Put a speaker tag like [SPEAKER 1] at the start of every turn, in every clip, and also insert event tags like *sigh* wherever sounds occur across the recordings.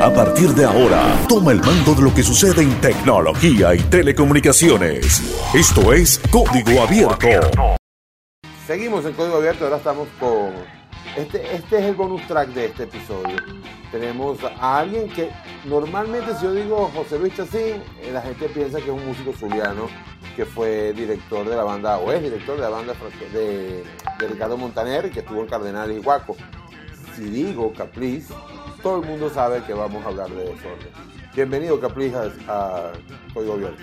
[SPEAKER 1] A partir de ahora, toma el mando de lo que sucede en tecnología y telecomunicaciones. Esto es Código Abierto.
[SPEAKER 2] Seguimos en Código Abierto, ahora estamos con... Este, este es el bonus track de este episodio. Tenemos a alguien que normalmente si yo digo José Luis Chacín, eh, la gente piensa que es un músico zuliano que fue director de la banda, o es director de la banda de, de Ricardo Montaner, que estuvo en Cardenales y Guaco. Si digo Capriz, todo el mundo sabe que vamos a hablar de desorden. Bienvenido Capriz a, Código Abierto.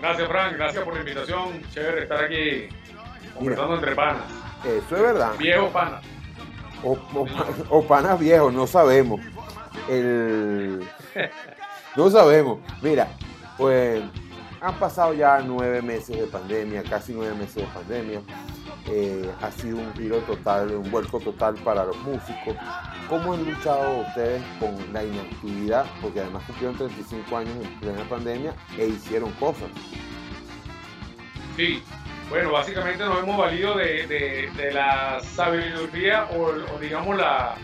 [SPEAKER 3] Gracias Frank, gracias por la invitación. Chévere estar aquí conversando entre panas.
[SPEAKER 2] Eso es verdad.
[SPEAKER 3] Viejo panas.
[SPEAKER 2] O, o, o panas viejos, no sabemos. El... *laughs* No sabemos. Mira, pues han pasado ya nueve meses de pandemia, casi nueve meses de pandemia. Eh, ha sido un giro total, un vuelco total para los músicos. ¿Cómo han luchado ustedes con la inactividad? Porque además cumplieron 35 años en plena pandemia e hicieron cosas.
[SPEAKER 3] Sí, bueno, básicamente nos hemos valido de, de, de la sabiduría o, o digamos la,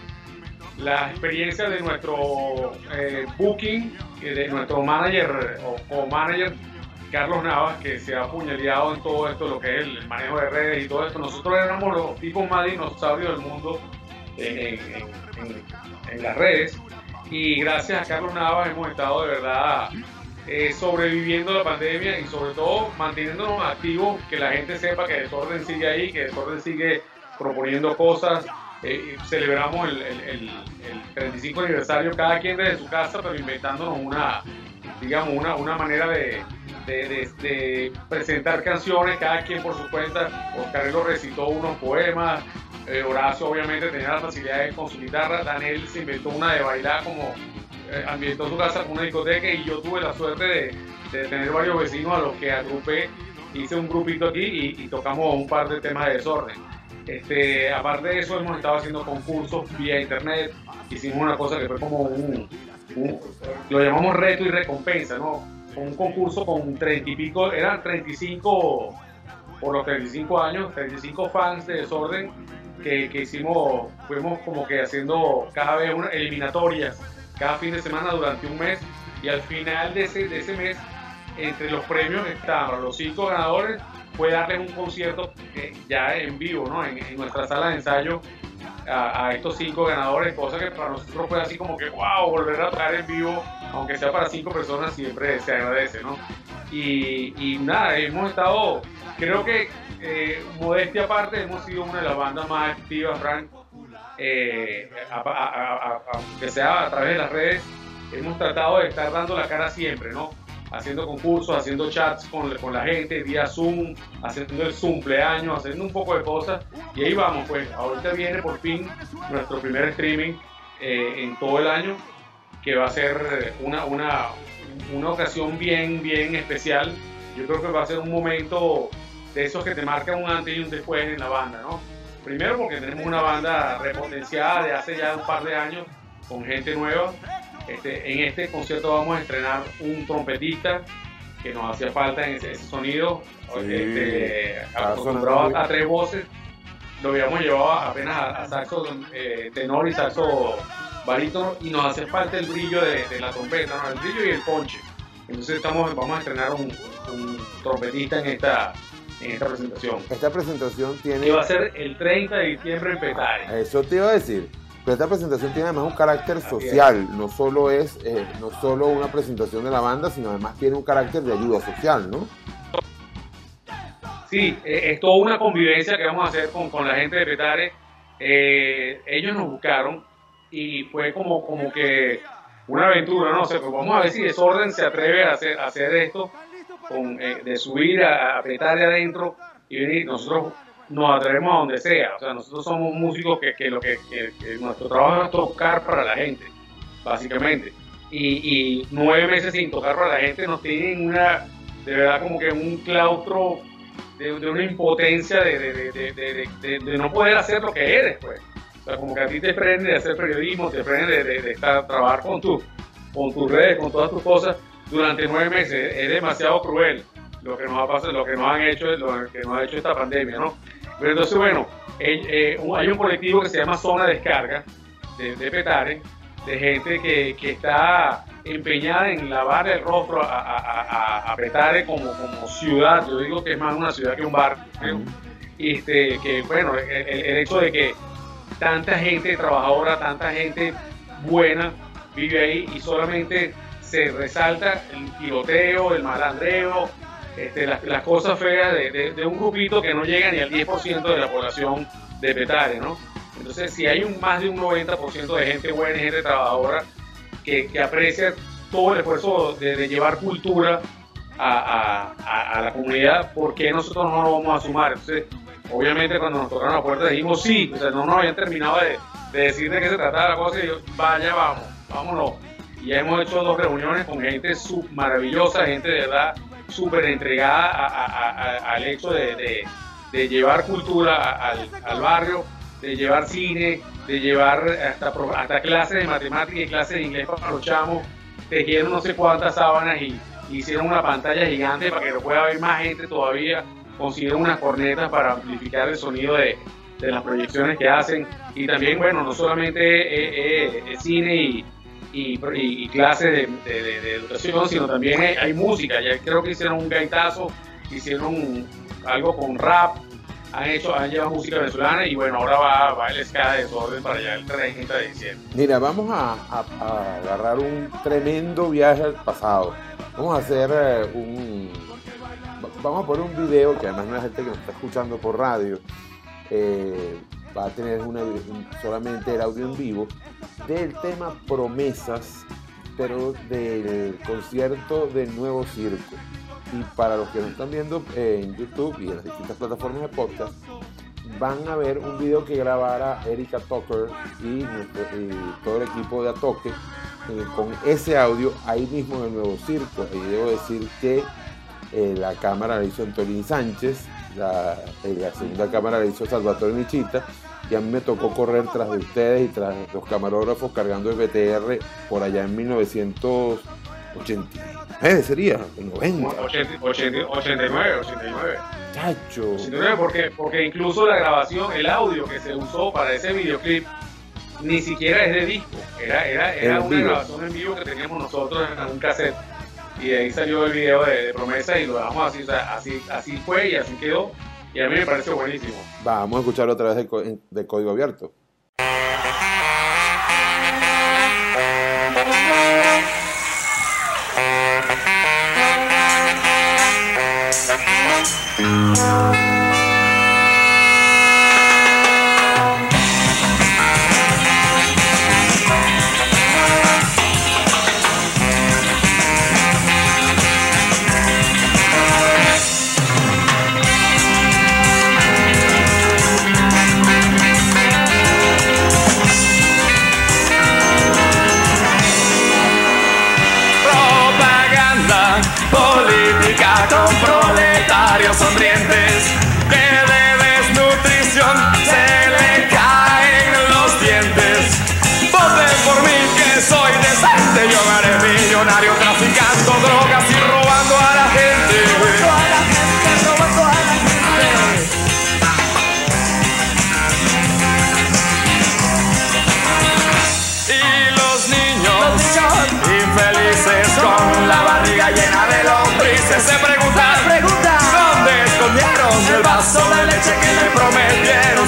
[SPEAKER 3] la, experiencia de nuestro eh, booking, de nuestro manager o, o manager Carlos Navas, que se ha apuñaleado en todo esto, lo que es el manejo de redes y todo esto. Nosotros éramos los tipos más dinosaurios del mundo en, en, en, en las redes. Y gracias a Carlos Navas hemos estado de verdad eh, sobreviviendo la pandemia y sobre todo manteniéndonos activos, que la gente sepa que Desorden sigue ahí, que Desorden sigue proponiendo cosas. Eh, celebramos el, el, el, el, 35 aniversario cada quien desde su casa, pero inventándonos una, digamos, una, una manera de, de, de, de, presentar canciones, cada quien por su cuenta. Oscar lo recitó unos poemas, eh, Horacio obviamente tenía la facilidad de con su guitarra, Daniel se inventó una de bailar como eh, ambientó su casa con una discoteca y yo tuve la suerte de, de, tener varios vecinos a los que agrupé, hice un grupito aquí y, y tocamos un par de temas de desorden. Este, aparte de eso hemos estado haciendo concursos vía internet, hicimos una cosa que fue como un, un lo llamamos reto y recompensa, ¿no? Un concurso con 30 y pico, eran 35 por los 35 años, 35 fans de Desorden que, que hicimos, fuimos como que haciendo cada vez una eliminatorias, cada fin de semana durante un mes y al final de ese, de ese mes, entre los premios estaban los cinco ganadores, fue darles un concierto eh, ya en vivo, ¿no? En, en, nuestra sala de ensayo a, a, estos cinco ganadores, cosa que para nosotros fue así como que, wow, volver a tocar en vivo, aunque sea para cinco personas, siempre se agradece, ¿no? Y, y nada, hemos estado, creo que, eh, modestia aparte, hemos sido una de las bandas más activas, Frank, eh, que sea a través de las redes, hemos tratado de estar dando la cara siempre, ¿no? Haciendo concursos, haciendo chats con, con, la gente, vía Zoom, haciendo el cumpleaños, haciendo un poco de cosas. Y ahí vamos, pues. Ahorita viene por fin nuestro primer streaming eh, en todo el año, que va a ser una, una, una ocasión bien, bien especial. Yo creo que va a ser un momento de esos que te marcan un antes y un después en la banda, ¿no? Primero porque tenemos una banda repotenciada de hace ya un par de años, con gente nueva, este, en este concierto vamos a estrenar un trompetista que nos hacía falta en ese, ese sonido, sí. este, acostumbrado a, a, tres voces. Lo habíamos llevado apenas a, a saxo eh, tenor y saxo barítono y nos hace falta el brillo de, de la trompeta, ¿no? el brillo y el ponche. Entonces estamos, vamos a estrenar un, un trompetista en esta, en esta presentación.
[SPEAKER 2] Esta presentación tiene...
[SPEAKER 3] Que va a ser el 30 de diciembre en Petare.
[SPEAKER 2] Eso te iba a decir. Esta presentación tiene además un carácter social, no solo es eh, no solo una presentación de la banda, sino además tiene un carácter de ayuda social, ¿no?
[SPEAKER 3] Sí, eh, es toda una convivencia que vamos a hacer con, la gente de Petare. Eh, ellos nos buscaron y fue como, como que una aventura, no sé, pues vamos a ver si Desorden se atreve a hacer, hacer esto, de subir a Petare adentro y venir. Nosotros nos atrevemos a donde sea. O sea, nosotros somos músicos que, que lo que, nuestro trabajo es tocar para la gente, básicamente. Y, y, nueve meses sin tocar para la gente nos tienen una, de verdad, como que un claustro de, de una impotencia de, de, de, no poder hacer lo que eres, pues. O sea, como que a ti te prende de hacer periodismo, te prende de, estar, trabajar con, tu, con tus redes, con todas tus cosas durante nueve meses. Es demasiado cruel lo que nos ha pasado, lo que nos han hecho, lo que nos ha hecho esta pandemia, ¿no? Pero entonces, bueno, eh, eh, hay un colectivo que se llama Zona Descarga de, de Petare, de gente que, que está empeñada en lavar el rostro a, a, a, Petare como, como ciudad. Yo digo que es más una ciudad que un barrio. Este, que bueno, el, el, hecho de que tanta gente trabajadora, tanta gente buena vive ahí y solamente se resalta el tiroteo, el malandreo, este, las, cosas feas de, un grupito que no llega ni al 10% de la población de Petare, ¿no? Entonces, si hay un, más de un 90% de gente buena y gente trabajadora que, aprecia todo el esfuerzo de, llevar cultura a, la comunidad, ¿por qué nosotros no lo vamos a sumar? Entonces, obviamente cuando nos tocaron la puerta dijimos sí, o sea, no nos habían terminado de, decir de qué se trataba la cosa y yo, vaya, vamos, vámonos. Y ya hemos hecho dos reuniones con gente maravillosa, gente de verdad súper entregada al hecho de, llevar cultura al, barrio, de llevar cine, de llevar hasta, hasta clases de matemáticas y clases de inglés para los chamos, tejieron no sé cuántas sábanas y hicieron una pantalla gigante para que lo pueda ver más gente todavía, consiguieron unas cornetas para amplificar el sonido de, las proyecciones que hacen. Y también, bueno, no solamente cine y y, clases de, educación, sino también hay, música. Ya creo que hicieron un gaitazo, hicieron algo con rap, han hecho, han llevado música venezolana y bueno, ahora va, va el ska de desorden para allá el 30 de diciembre.
[SPEAKER 2] Mira, vamos a, agarrar un tremendo viaje al pasado. Vamos a hacer eh, un. Vamos a poner un video que además no es gente que nos está escuchando por radio. Eh, va a tener una, solamente el audio en vivo del tema Promesas, pero del concierto del nuevo circo. Y para los que nos están viendo en YouTube y en las distintas plataformas de podcast, van a ver un video que grabara Erika Tucker y, todo el equipo de Atoque eh, con ese audio ahí mismo en el nuevo circo. Y debo decir que eh, la cámara la hizo Antolín Sánchez, la, la segunda cámara la hizo Salvatore Michita y a mí me tocó correr tras de ustedes y tras los camarógrafos cargando el BTR por allá en 1980. Eh, sería,
[SPEAKER 3] 90. 89, 89.
[SPEAKER 2] Chacho.
[SPEAKER 3] 89 porque, porque incluso la grabación, el audio que se usó para ese videoclip, ni siquiera es de disco. Era, era, era una grabación en vivo que teníamos nosotros en un cassette y ahí salió el video de, promesa y lo dejamos así, o sea, así, así fue y así quedó y a mí me parece buenísimo.
[SPEAKER 2] Vamos a escucharlo otra vez del, del código abierto.
[SPEAKER 4] se preguntan, se preguntan dónde escondieron el vaso de leche que
[SPEAKER 5] le prometieron.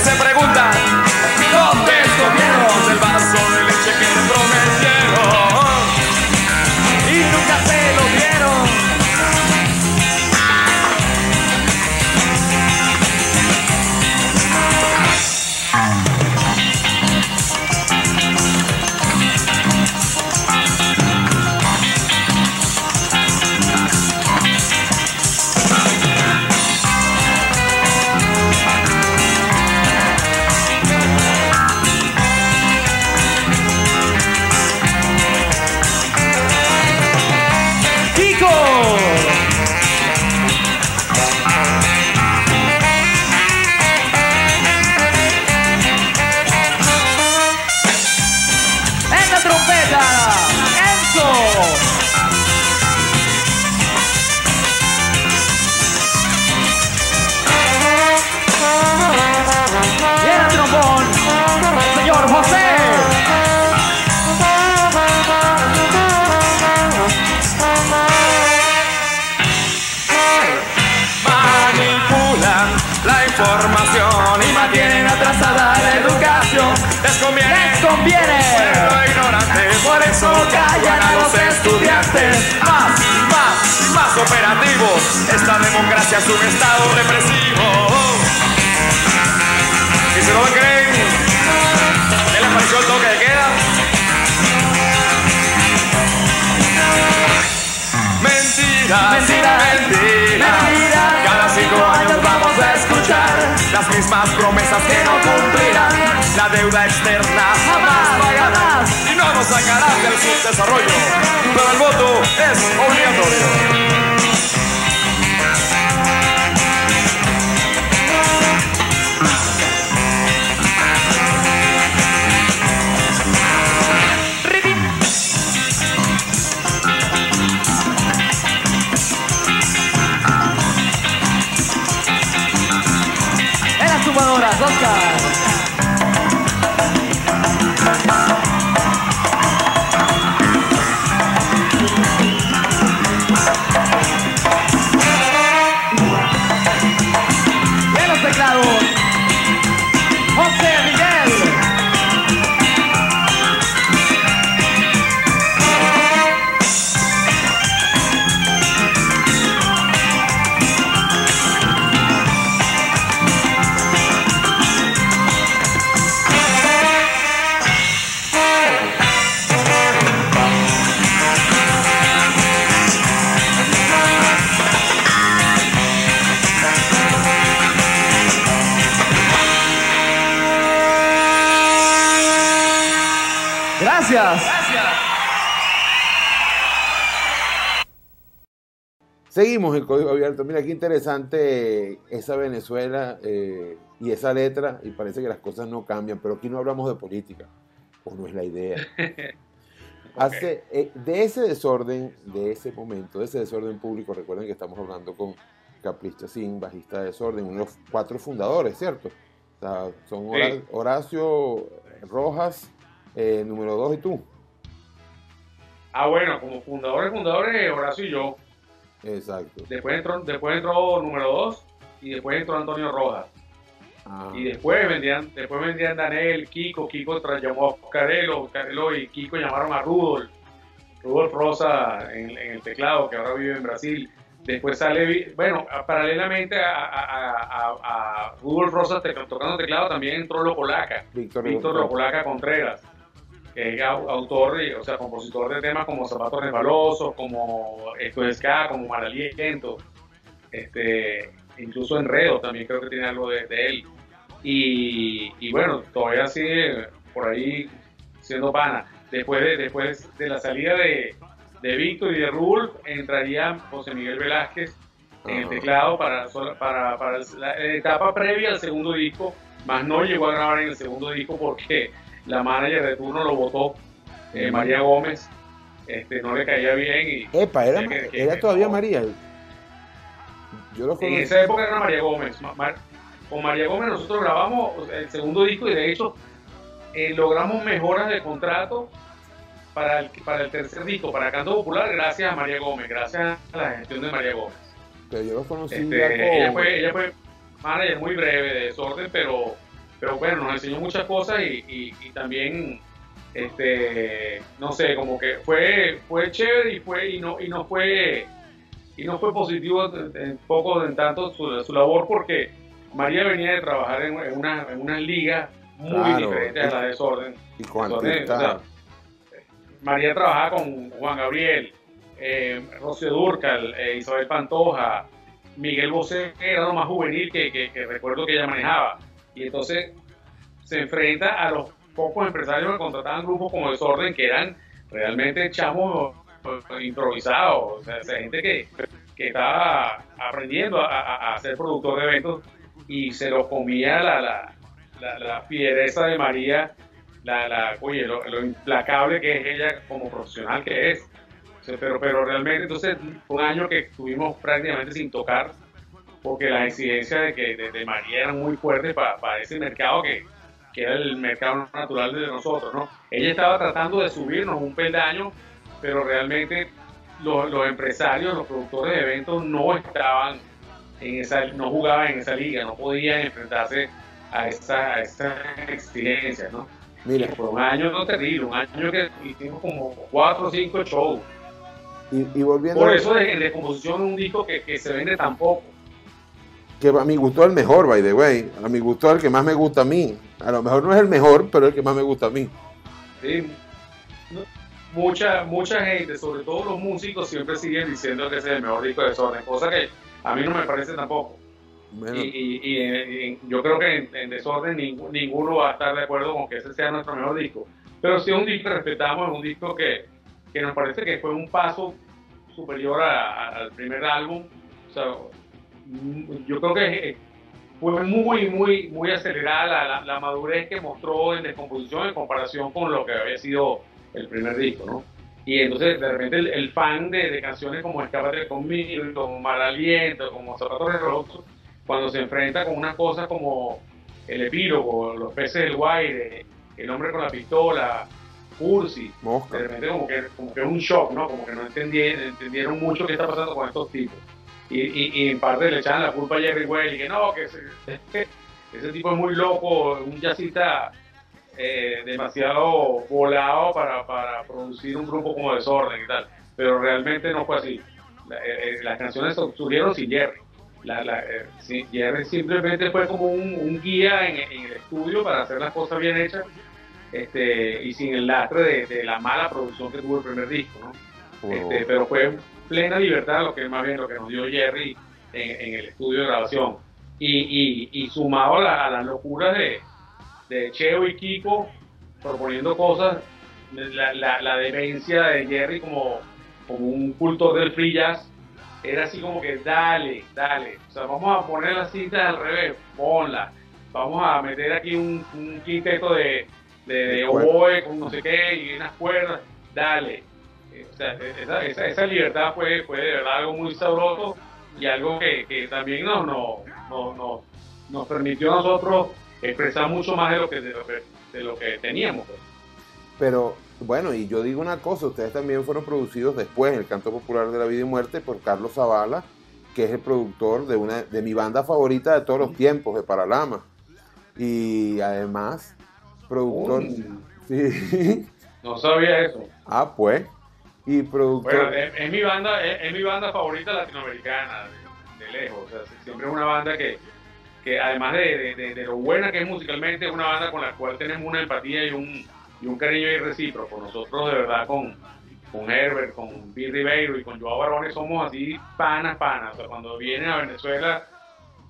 [SPEAKER 2] Seguimos en Código Abierto. Mira qué interesante esa Venezuela eh, y esa letra. Y parece que las cosas no cambian, pero aquí no hablamos de política. O no es la idea. *laughs* Hace, eh, de ese desorden, de ese momento, de ese desorden público, recuerden que estamos hablando con Capricha Sin, bajista de desorden, uno de los cuatro fundadores, ¿cierto? O sea, son
[SPEAKER 3] Sí.
[SPEAKER 2] Horacio Rojas, eh, número dos, y tú.
[SPEAKER 3] Ah, bueno, como fundadores, fundadores, Horacio y yo.
[SPEAKER 2] Exacto.
[SPEAKER 3] Después entró, después entró número 2 y después entró Antonio Rojas.
[SPEAKER 2] Ajá.
[SPEAKER 3] Y después vendían, después vendían Daniel, Kiko, Kiko tra- llamó a Oscarelo, Oscarelo y Kiko llamaron a Rudolf, Rudolf Rosa en, en el teclado, que ahora vive en Brasil. Después sale, bueno, paralelamente a, a, a- a- a Rudolf Rosa tocando teclado también entró Lopolaca,
[SPEAKER 2] Víctor,
[SPEAKER 3] Víctor Lopolaca Contreras, que es au- autor, o sea, compositor de temas como Zapatos Resbalosos, como Esto es Ska, como Malaliento, este, incluso Enredo también creo que tiene algo de, de él. Y, y bueno, todavía sigue por ahí siendo pana. Después de, después de la salida de, de Víctor y de Rulf, entraría José Miguel Velázquez en el
[SPEAKER 2] Ajá.
[SPEAKER 3] teclado para, para, para la etapa previa al segundo disco, más no llegó a grabar en el segundo disco porque la manager de turno lo votó, eh, María Gómez, este, no le caía bien y
[SPEAKER 2] Epa, era,
[SPEAKER 3] decía que- que-
[SPEAKER 2] era todavía
[SPEAKER 3] no.
[SPEAKER 2] María. Yo lo
[SPEAKER 3] En esa época era María Gómez. Ma- con María Gómez nosotros grabamos el segundo disco y de hecho eh, logramos mejoras de contrato para el, para el tercer disco, para Canto Popular, gracias a María Gómez, gracias a la gestión de María Gómez.
[SPEAKER 2] Pero yo lo conocí
[SPEAKER 3] Este,
[SPEAKER 2] ya con...
[SPEAKER 3] ella, fue, ella fue manager muy breve de desorden, pero, pero bueno, nos enseñó muchas cosas y, y- y también, este, no sé, como que fue, fue chévere y fue y no y no fue y no fue positivo en, poco en tanto su, su labor porque María venía de trabajar en, en una en una liga muy
[SPEAKER 2] Claro.
[SPEAKER 3] diferente a la de desorden.
[SPEAKER 2] y con
[SPEAKER 3] Desorden,
[SPEAKER 2] artistas.
[SPEAKER 3] o sea, María trabajaba con Juan Gabriel, eh, Rocío Durcal, eh, Isabel Pantoja, Miguel Bosé era lo más juvenil que, que- que recuerdo que ella manejaba. Y entonces se enfrenta a los pocos empresarios que contrataban grupos como Desorden, que eran realmente chamos improvisados, o sea, gente que, que estaba aprendiendo a, a- a ser productor de eventos y se los comía la, la, la, la fiereza de María, la, la, oye, lo, lo implacable que es ella como profesional que es. O sea, pero, pero realmente, entonces, fue un año que estuvimos prácticamente sin tocar, porque las exigencias de, que, de, de María eran muy fuertes para, para ese mercado que, que era el mercado natural de nosotros, ¿no? Ella estaba tratando de subirnos un peldaño, pero realmente los, los empresarios, los productores de eventos no estaban en esa, no jugaban en esa liga, no podían enfrentarse a esas, a esas exigencias, ¿no?
[SPEAKER 2] Mira,
[SPEAKER 3] Fue un año no terrible, un año que hicimos como cuatro o cinco shows.
[SPEAKER 2] y, y volviendo...
[SPEAKER 3] Por eso de, de composición un disco que, que se vende tan poco.
[SPEAKER 2] Que a mi gusto es el mejor, by the way. A mi gusto es el que más me gusta a mí. A lo mejor no es el mejor, pero el que más me gusta a mí.
[SPEAKER 3] Sí. Mucha, mucha gente, sobre todo los músicos, siempre siguen diciendo que ese es el mejor disco de Desorden, cosa que a mí no me parece tampoco.
[SPEAKER 2] Bueno,
[SPEAKER 3] Y, y- y en- en- yo creo que en, en Desorden ninguno va a estar de acuerdo con que ese sea nuestro mejor disco. Pero sí es un disco que respetamos, es un disco que, que nos parece que fue un paso superior a- a- al primer álbum. O sea, yo creo que eh, fue muy, muy, muy acelerada la, la- la madurez que mostró en descomposición en comparación con lo que había sido el primer disco, ¿no? Y entonces, de repente, el, el fan de, de canciones como Escápate conmigo, como Mal Aliento, como Zapatos de Rosso, cuando se enfrenta con unas cosas como el epílogo, los peces del Guaire, el hombre con la pistola, Cursi, de repente como que, como que es un shock, ¿no? Como que no entendieron, entendieron mucho qué está pasando con estos tipos. Y, y, y en parte le echaban la culpa a Jerry Well y que no, que ese, *laughs* ese tipo es muy loco, un jazzista eh, demasiado volado para, para producir un grupo como Desorden y tal. Pero realmente no fue así. La- eh, eh, las canciones surgieron sin Jerry. La, la, eh, sí, Jerry simplemente fue como un, un guía en, en el estudio para hacer las cosas bien hechas este, y sin el lastre de, de la mala producción que tuvo el primer disco, ¿no?
[SPEAKER 2] Como-
[SPEAKER 3] Este, pero fue plena libertad lo que más bien lo que nos dio Jerry en, en el estudio de grabación. Y, y, y sumado a, la- a las locuras de, de Cheo y Kiko proponiendo cosas, la, la, la demencia de Jerry como, como un cultor del free jazz, era así como que dale, dale, o sea, vamos a poner las cintas al revés, ponla, vamos a meter aquí un, un quinteto de, de, de oboe con no sé qué y unas cuerdas, dale. Eh, O sea, esa, esa, esa libertad fue, fue de verdad algo muy sabroso y algo que, que también nos, nos, nos, nos, nos permitió a nosotros expresar mucho más de lo que, de lo que, de lo que teníamos. pues.
[SPEAKER 2] Pero bueno, y yo digo una cosa, ustedes también fueron producidos después en el canto popular de la vida y muerte por Carlos Zavala, que es el productor de una de mi banda favorita de todos los tiempos, de Paralama. Y además, productor. *laughs* Sí.
[SPEAKER 3] No sabía eso.
[SPEAKER 2] ah, pues. Y productor.
[SPEAKER 3] Bueno, es, es mi banda, es, es mi banda favorita latinoamericana, de, de lejos. O sea, siempre es una banda que, que además de, de- lo buena que es musicalmente, es una banda con la cual tenemos una empatía y un, y un cariño irrecíproco. Nosotros de verdad con, con Herbert, con Bill Ribeiro y con Joao Barones somos así panas, panas. O sea, cuando vienen a Venezuela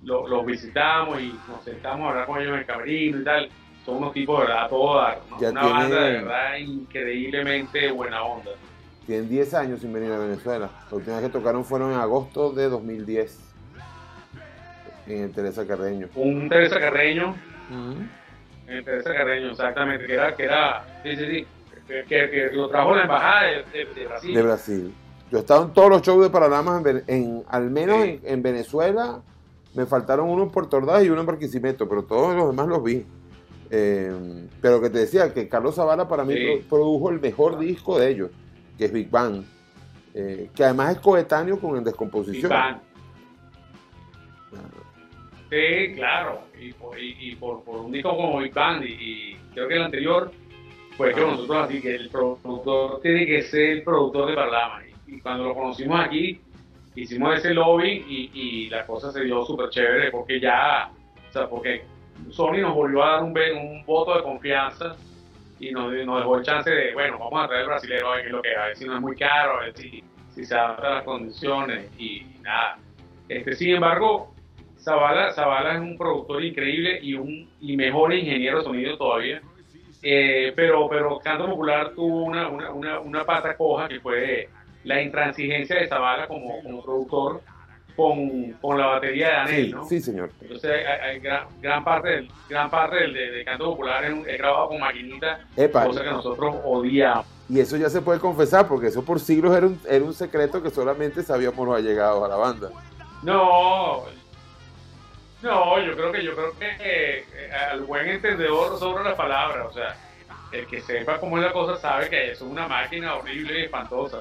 [SPEAKER 3] lo- los visitamos y nos sentamos a hablar con ellos en el camerino y tal. Son unos tipos de verdad a todo dar. ¿no? Una
[SPEAKER 2] tiene-
[SPEAKER 3] banda de verdad increíblemente buena onda.
[SPEAKER 2] Tienen 10 años sin venir a Venezuela. La última vez que tocaron fueron en agosto de 2010. En el Teresa Carreño.
[SPEAKER 3] Un Teresa Carreño, en Teresa Carreño, exactamente, que era, que era, sí, sí, sí, que, que- que lo trajo la embajada de, de- de Brasil.
[SPEAKER 2] De Brasil. Yo he estado en todos los shows de Paralamas, en, al menos
[SPEAKER 3] Sí.
[SPEAKER 2] en, en Venezuela. Me faltaron uno en Puerto Ordaz y uno en Barquisimeto, pero todos los demás los vi. Eh, pero que te decía que Carlos Zavala para mí
[SPEAKER 3] Sí.
[SPEAKER 2] produjo el mejor disco de ellos, que es Big Bang. eh, que además es coetáneo con el
[SPEAKER 3] Big
[SPEAKER 2] Descomposición.
[SPEAKER 3] Bang. Sí, claro, y por, y, y por, por un disco como Big Bang, y, y creo que el anterior fue que
[SPEAKER 2] Ah.
[SPEAKER 3] nosotros así que el productor tiene que ser el productor de Parlama. Y, cuando lo conocimos aquí, hicimos ese lobby y, la cosa se dio súper chévere porque ya, o sea, porque Sony nos volvió a dar un voto de confianza y nos, nos dejó el chance de, bueno, vamos a traer el brasilero a ver si no es muy caro, a ver si, si se adapta a las condiciones y, nada. Este, sin embargo, Zavala, Zavala es un productor increíble y un y mejor ingeniero de sonido todavía. Eh, pero, pero Canto Popular tuvo una, una, una, una pata coja que fue la intransigencia de Zavala como, como productor con, con la batería de Anel,
[SPEAKER 2] Sí,
[SPEAKER 3] ¿no?
[SPEAKER 2] sí, señor.
[SPEAKER 3] Entonces, hay, hay gran, gran parte del, gran parte del de, de Canto Popular es, es grabado con maquinita,
[SPEAKER 2] Epa,
[SPEAKER 3] cosa que nosotros odiamos.
[SPEAKER 2] y eso ya se puede confesar, porque eso por siglos era un, era un secreto que solamente sabíamos los allegados a la banda.
[SPEAKER 3] No, no, yo creo que yo creo que eh, al buen entendedor sobre la palabra, o sea, el que sepa cómo es la cosa sabe que eso es una máquina horrible y espantosa.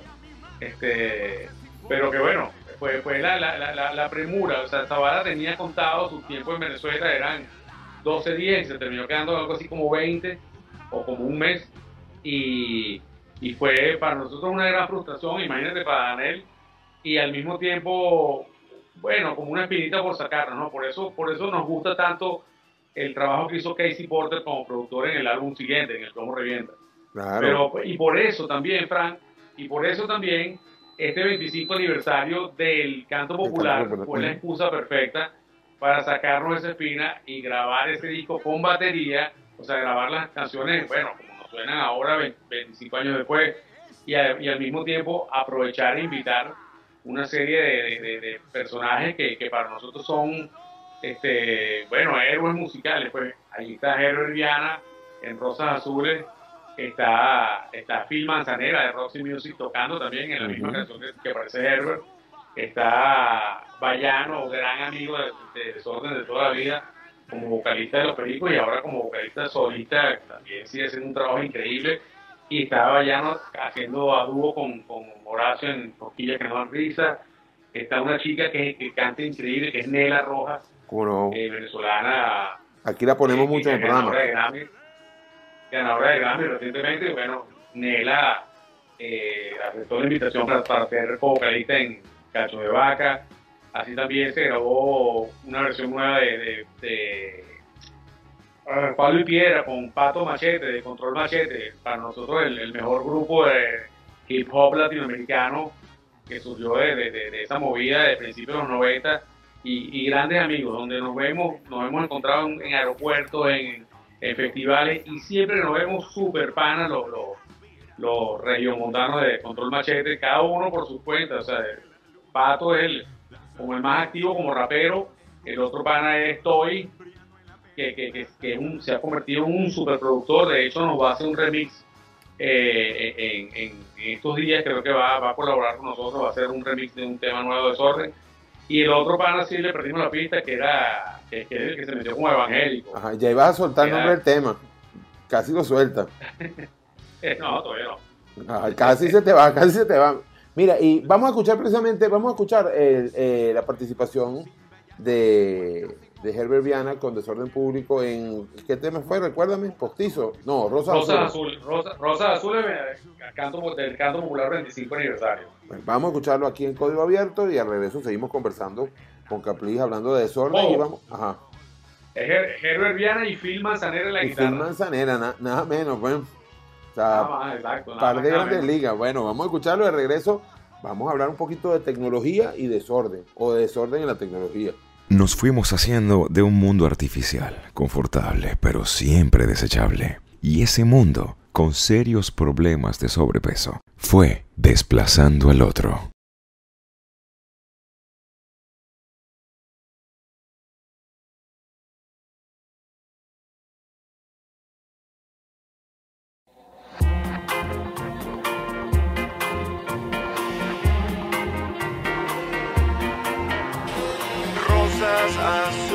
[SPEAKER 3] Este, pero que bueno, fue, fue la, la, la, la- premura, o sea, Zavala tenía contado su tiempo en Venezuela, eran 12 días y se terminó quedando algo así como 20 o como un mes y, y fue para nosotros una gran frustración, imagínate para Daniel y al mismo tiempo bueno, como una espinita por sacarnos, ¿no? Por eso, por eso nos gusta tanto el trabajo que hizo Casey Porter como productor en el álbum siguiente, en el Como Revienta.
[SPEAKER 2] Claro.
[SPEAKER 3] Pero, y por eso también, Frank, y por eso también este 25 aniversario del canto popular fue la excusa perfecta para sacarnos esa espina y grabar ese disco con batería, o sea, grabar las canciones, bueno, como nos suenan ahora, 20 25 años después, y, a- y al mismo tiempo aprovechar e invitar una serie de, de- de- de personajes que, que para nosotros son, este, bueno, héroes musicales. Pues ahí está Herbert Viana en Rosas Azules, está, está Phil Manzanera de Roxy Music tocando también en la misma
[SPEAKER 2] Ujú.
[SPEAKER 3] canción que, que aparece Herbert. Está Bayano, gran amigo de, de Desorden de toda la vida, como vocalista de Los Pericos y ahora como vocalista solista, también sigue haciendo un trabajo increíble. Y está Bayano haciendo a dúo con, con Horacio en Cosquillas que no dan risa. Está una chica que, que canta increíble, que es Nela Rojas, eh, venezolana.
[SPEAKER 2] Aquí la ponemos
[SPEAKER 3] eh,
[SPEAKER 2] mucho en el programa.
[SPEAKER 3] Ganadora de Grammy, recientemente. Bueno, Nela eh, aceptó la invitación para, para ser vocalista en Cacho de Vaca. Así también se grabó una versión nueva de, de, Pablo y Piedra con Pato Machete, de Control Machete. Para nosotros el, mejor grupo de hip hop latinoamericano que surgió de- de esa movida de principios de los 90 y, y grandes amigos, donde nos vemos, nos hemos encontrado en, en aeropuertos, en, en festivales y siempre nos vemos súper panas los, los, los regiomontanos de Control Machete, cada uno por su cuenta, o sea, Pato es el, como el más activo como rapero, el otro pana es Toy, que, que, que, que un- se ha convertido en un superproductor, de hecho nos va a hacer un remix eh, en, en- en estos días, creo que va, va a colaborar con nosotros, va a hacer un remix de un tema nuevo de Desorden. Y el otro pana sí le perdimos la pista, que era que, el que se metió como evangélico.
[SPEAKER 2] Ajá, ya ibas a soltar el nombre del tema. Casi lo suelta. *laughs*
[SPEAKER 3] No, todavía no.
[SPEAKER 2] Ajá, casi se te va, casi se te va. Mira, y vamos a escuchar precisamente, vamos a escuchar el, eh, la participación de, de Herbert Viana con Desorden Público en, ¿qué tema fue? Recuérdame, Postizo. No, Rosa,
[SPEAKER 3] Rosa
[SPEAKER 2] Azul.
[SPEAKER 3] Azul, Rosa, Rosa Azul canto, del canto popular 25 aniversario.
[SPEAKER 2] Bueno, vamos a escucharlo aquí en Código Abierto y al regreso seguimos conversando con Caplis hablando de Desorden
[SPEAKER 3] Oh.
[SPEAKER 2] y vamos, ajá.
[SPEAKER 3] Her- Herbert Viana y Phil Manzanera en la
[SPEAKER 2] Y
[SPEAKER 3] guitarra.
[SPEAKER 2] Phil Manzanera, na- nada menos, pues. O
[SPEAKER 3] Nada más, exacto. nada
[SPEAKER 2] par
[SPEAKER 3] más,
[SPEAKER 2] de grandes ligas. Bueno, vamos a escucharlo de regreso. Vamos a hablar un poquito de tecnología y desorden, o de desorden en la tecnología.
[SPEAKER 6] Nos fuimos haciendo de un mundo artificial, confortable, pero siempre desechable. Y ese mundo, con serios problemas de sobrepeso, fue desplazando al otro.
[SPEAKER 7] Rosas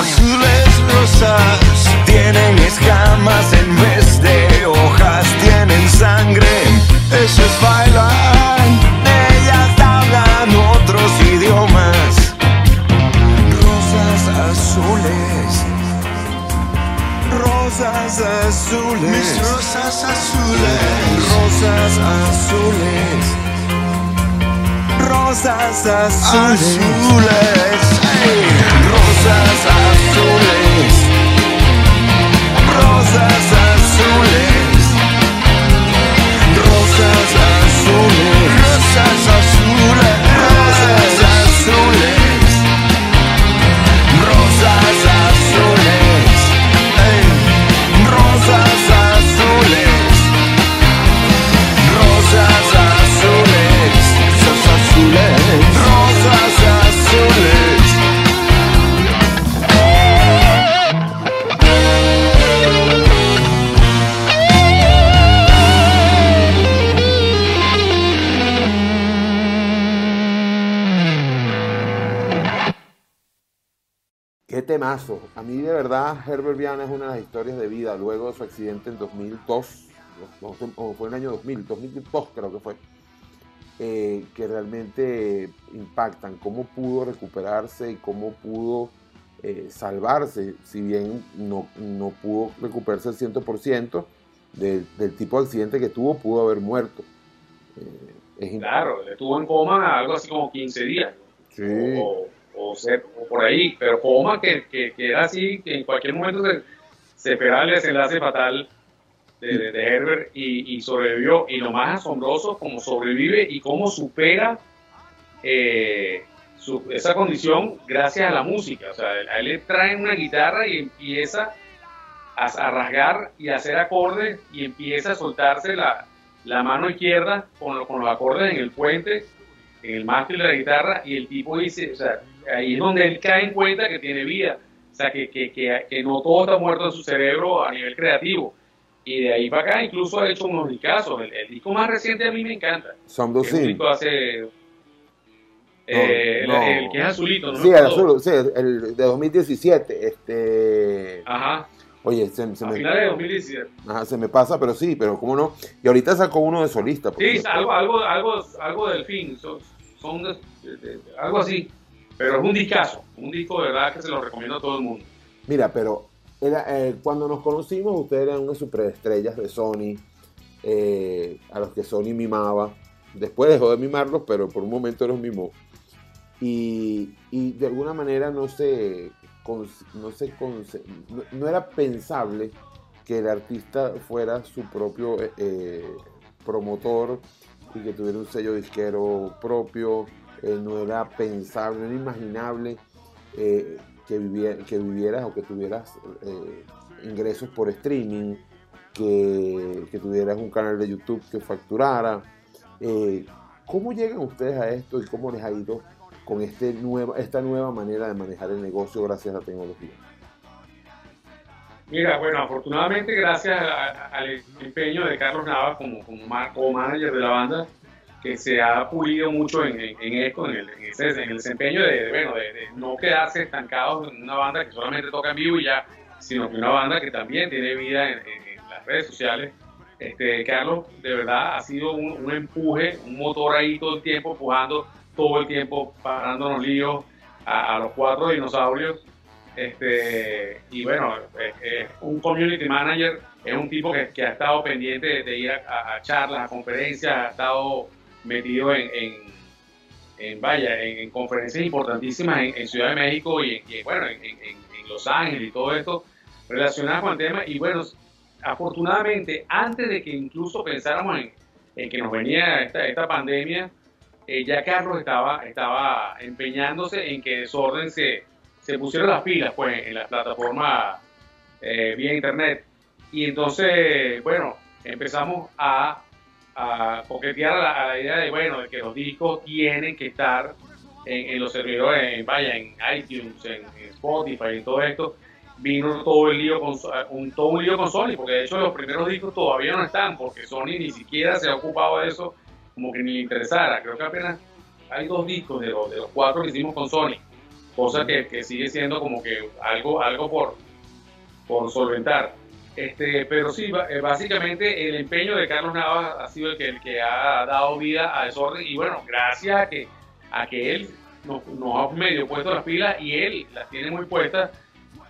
[SPEAKER 2] Miles. A mí de verdad Herbert Viana es una de las historias de vida luego de su accidente en 2002, no, o fue en el año 2000, 2002 creo que fue, eh, que realmente impactan cómo pudo recuperarse y cómo pudo eh, salvarse, si bien no, no pudo recuperarse al 100% del, del tipo de accidente que tuvo, pudo haber muerto. Eh, es
[SPEAKER 3] Claro, estuvo en coma algo así como 15 días.
[SPEAKER 2] Sí.
[SPEAKER 3] O, o, ser- o por ahí, pero coma que, que, que era así, que en cualquier momento se, se esperaba el desenlace fatal de, de- de Herbert y, y sobrevivió. Y lo más asombroso, como sobrevive y cómo supera eh, su- esa condición gracias a la música. O sea, a él le traen una guitarra y empieza a, a rasgar y a hacer acordes y empieza a soltarse la, la mano izquierda con, con los acordes en el puente, en el mástil de la guitarra, y el tipo dice, o sea, ahí es donde él cae en cuenta que tiene vida, o sea, que, que, que, que no todo está muerto en su cerebro a nivel creativo. Y de ahí para acá incluso ha hecho unos discazos. El, el disco más reciente a mí me encanta. Es un
[SPEAKER 2] Sin.
[SPEAKER 3] disco hace... eh,
[SPEAKER 2] No,
[SPEAKER 3] el-
[SPEAKER 2] no.
[SPEAKER 3] El, que es azulito, ¿no?
[SPEAKER 2] Sí, el azul, sí, el de 2017. Este,
[SPEAKER 3] Ajá,
[SPEAKER 2] oye, se, se
[SPEAKER 3] a
[SPEAKER 2] me,
[SPEAKER 3] finales de 2017.
[SPEAKER 2] ajá, se me pasa, pero sí, pero cómo no. Y ahorita sacó uno de solista.
[SPEAKER 3] Sí, algo, algo, algo, algo del fin, son, son de- de- de- algo así. Pero es un discazo, un disco de verdad que se lo recomiendo a todo el mundo.
[SPEAKER 2] Mira, pero eh, cuando nos conocimos, ustedes eran unas superestrellas de Sony, eh, a los que Sony mimaba. Después dejó de mimarlos, pero por un momento los mimó. Y, y de alguna manera no se, no, se no, era pensable que el artista fuera su propio eh, promotor y que tuviera un sello disquero propio. Eh, no era pensable, no era imaginable eh, que, viviera- que vivieras o que tuvieras eh, ingresos por streaming, que, tuvieras un canal de YouTube que facturara. ¿Cómo llegan ustedes a esto y cómo les ha ido con este nueva, esta nueva manera de manejar el negocio gracias a la tecnología?
[SPEAKER 3] Mira, bueno, afortunadamente gracias al empeño de Carlos ma- como manager de la banda, que se ha pulido mucho en, en- en esto, en el, en ese- en el desempeño de, de, bueno, de, de no quedarse estancados en una banda que solamente toca en vivo y ya, sino que una banda que también tiene vida en, las redes sociales. Este, Carlos, de verdad, ha sido un, un empuje, un motor ahí todo el tiempo empujando todo el tiempo parándonos líos a, a los cuatro dinosaurios. Este, y bueno, es un community manager, es un tipo que, que ha estado pendiente de, de ir a, a charlas, a conferencias, ha estado metido en, en, en, vaya, en, en conferencias importantísimas en, Ciudad de México y, y, bueno, en, Los Ángeles y todo esto relacionado con el tema. Y bueno, afortunadamente, antes de que incluso pensáramos en, que nos venía esta, esta pandemia, eh, ya Carlos estaba, estaba empeñándose en que Desorden se, se pusiera las pilas pues, en la plataforma eh, vía internet. Y entonces, bueno, empezamos a, a coquetear a la, idea de, bueno, de que los discos tienen que estar en, en los servidores, en, vaya, en iTunes, en, en Spotify y todo esto. Vino todo el lío con, un, todo un lío con Sony, porque de hecho los primeros discos todavía no están, porque Sony ni siquiera se ha ocupado de eso, como que ni interesara. Creo que apenas hay dos discos de los, de los cuatro que hicimos con Sony, cosa que, que sigue siendo como que algo, algo por, por solventar. Este, pero sí, eh, básicamente el empeño de Carlos Navas ha sido el que, ha dado vida a Desorden y bueno, gracias a que, a que él nos, ha medio puesto las pilas y él las tiene muy puestas,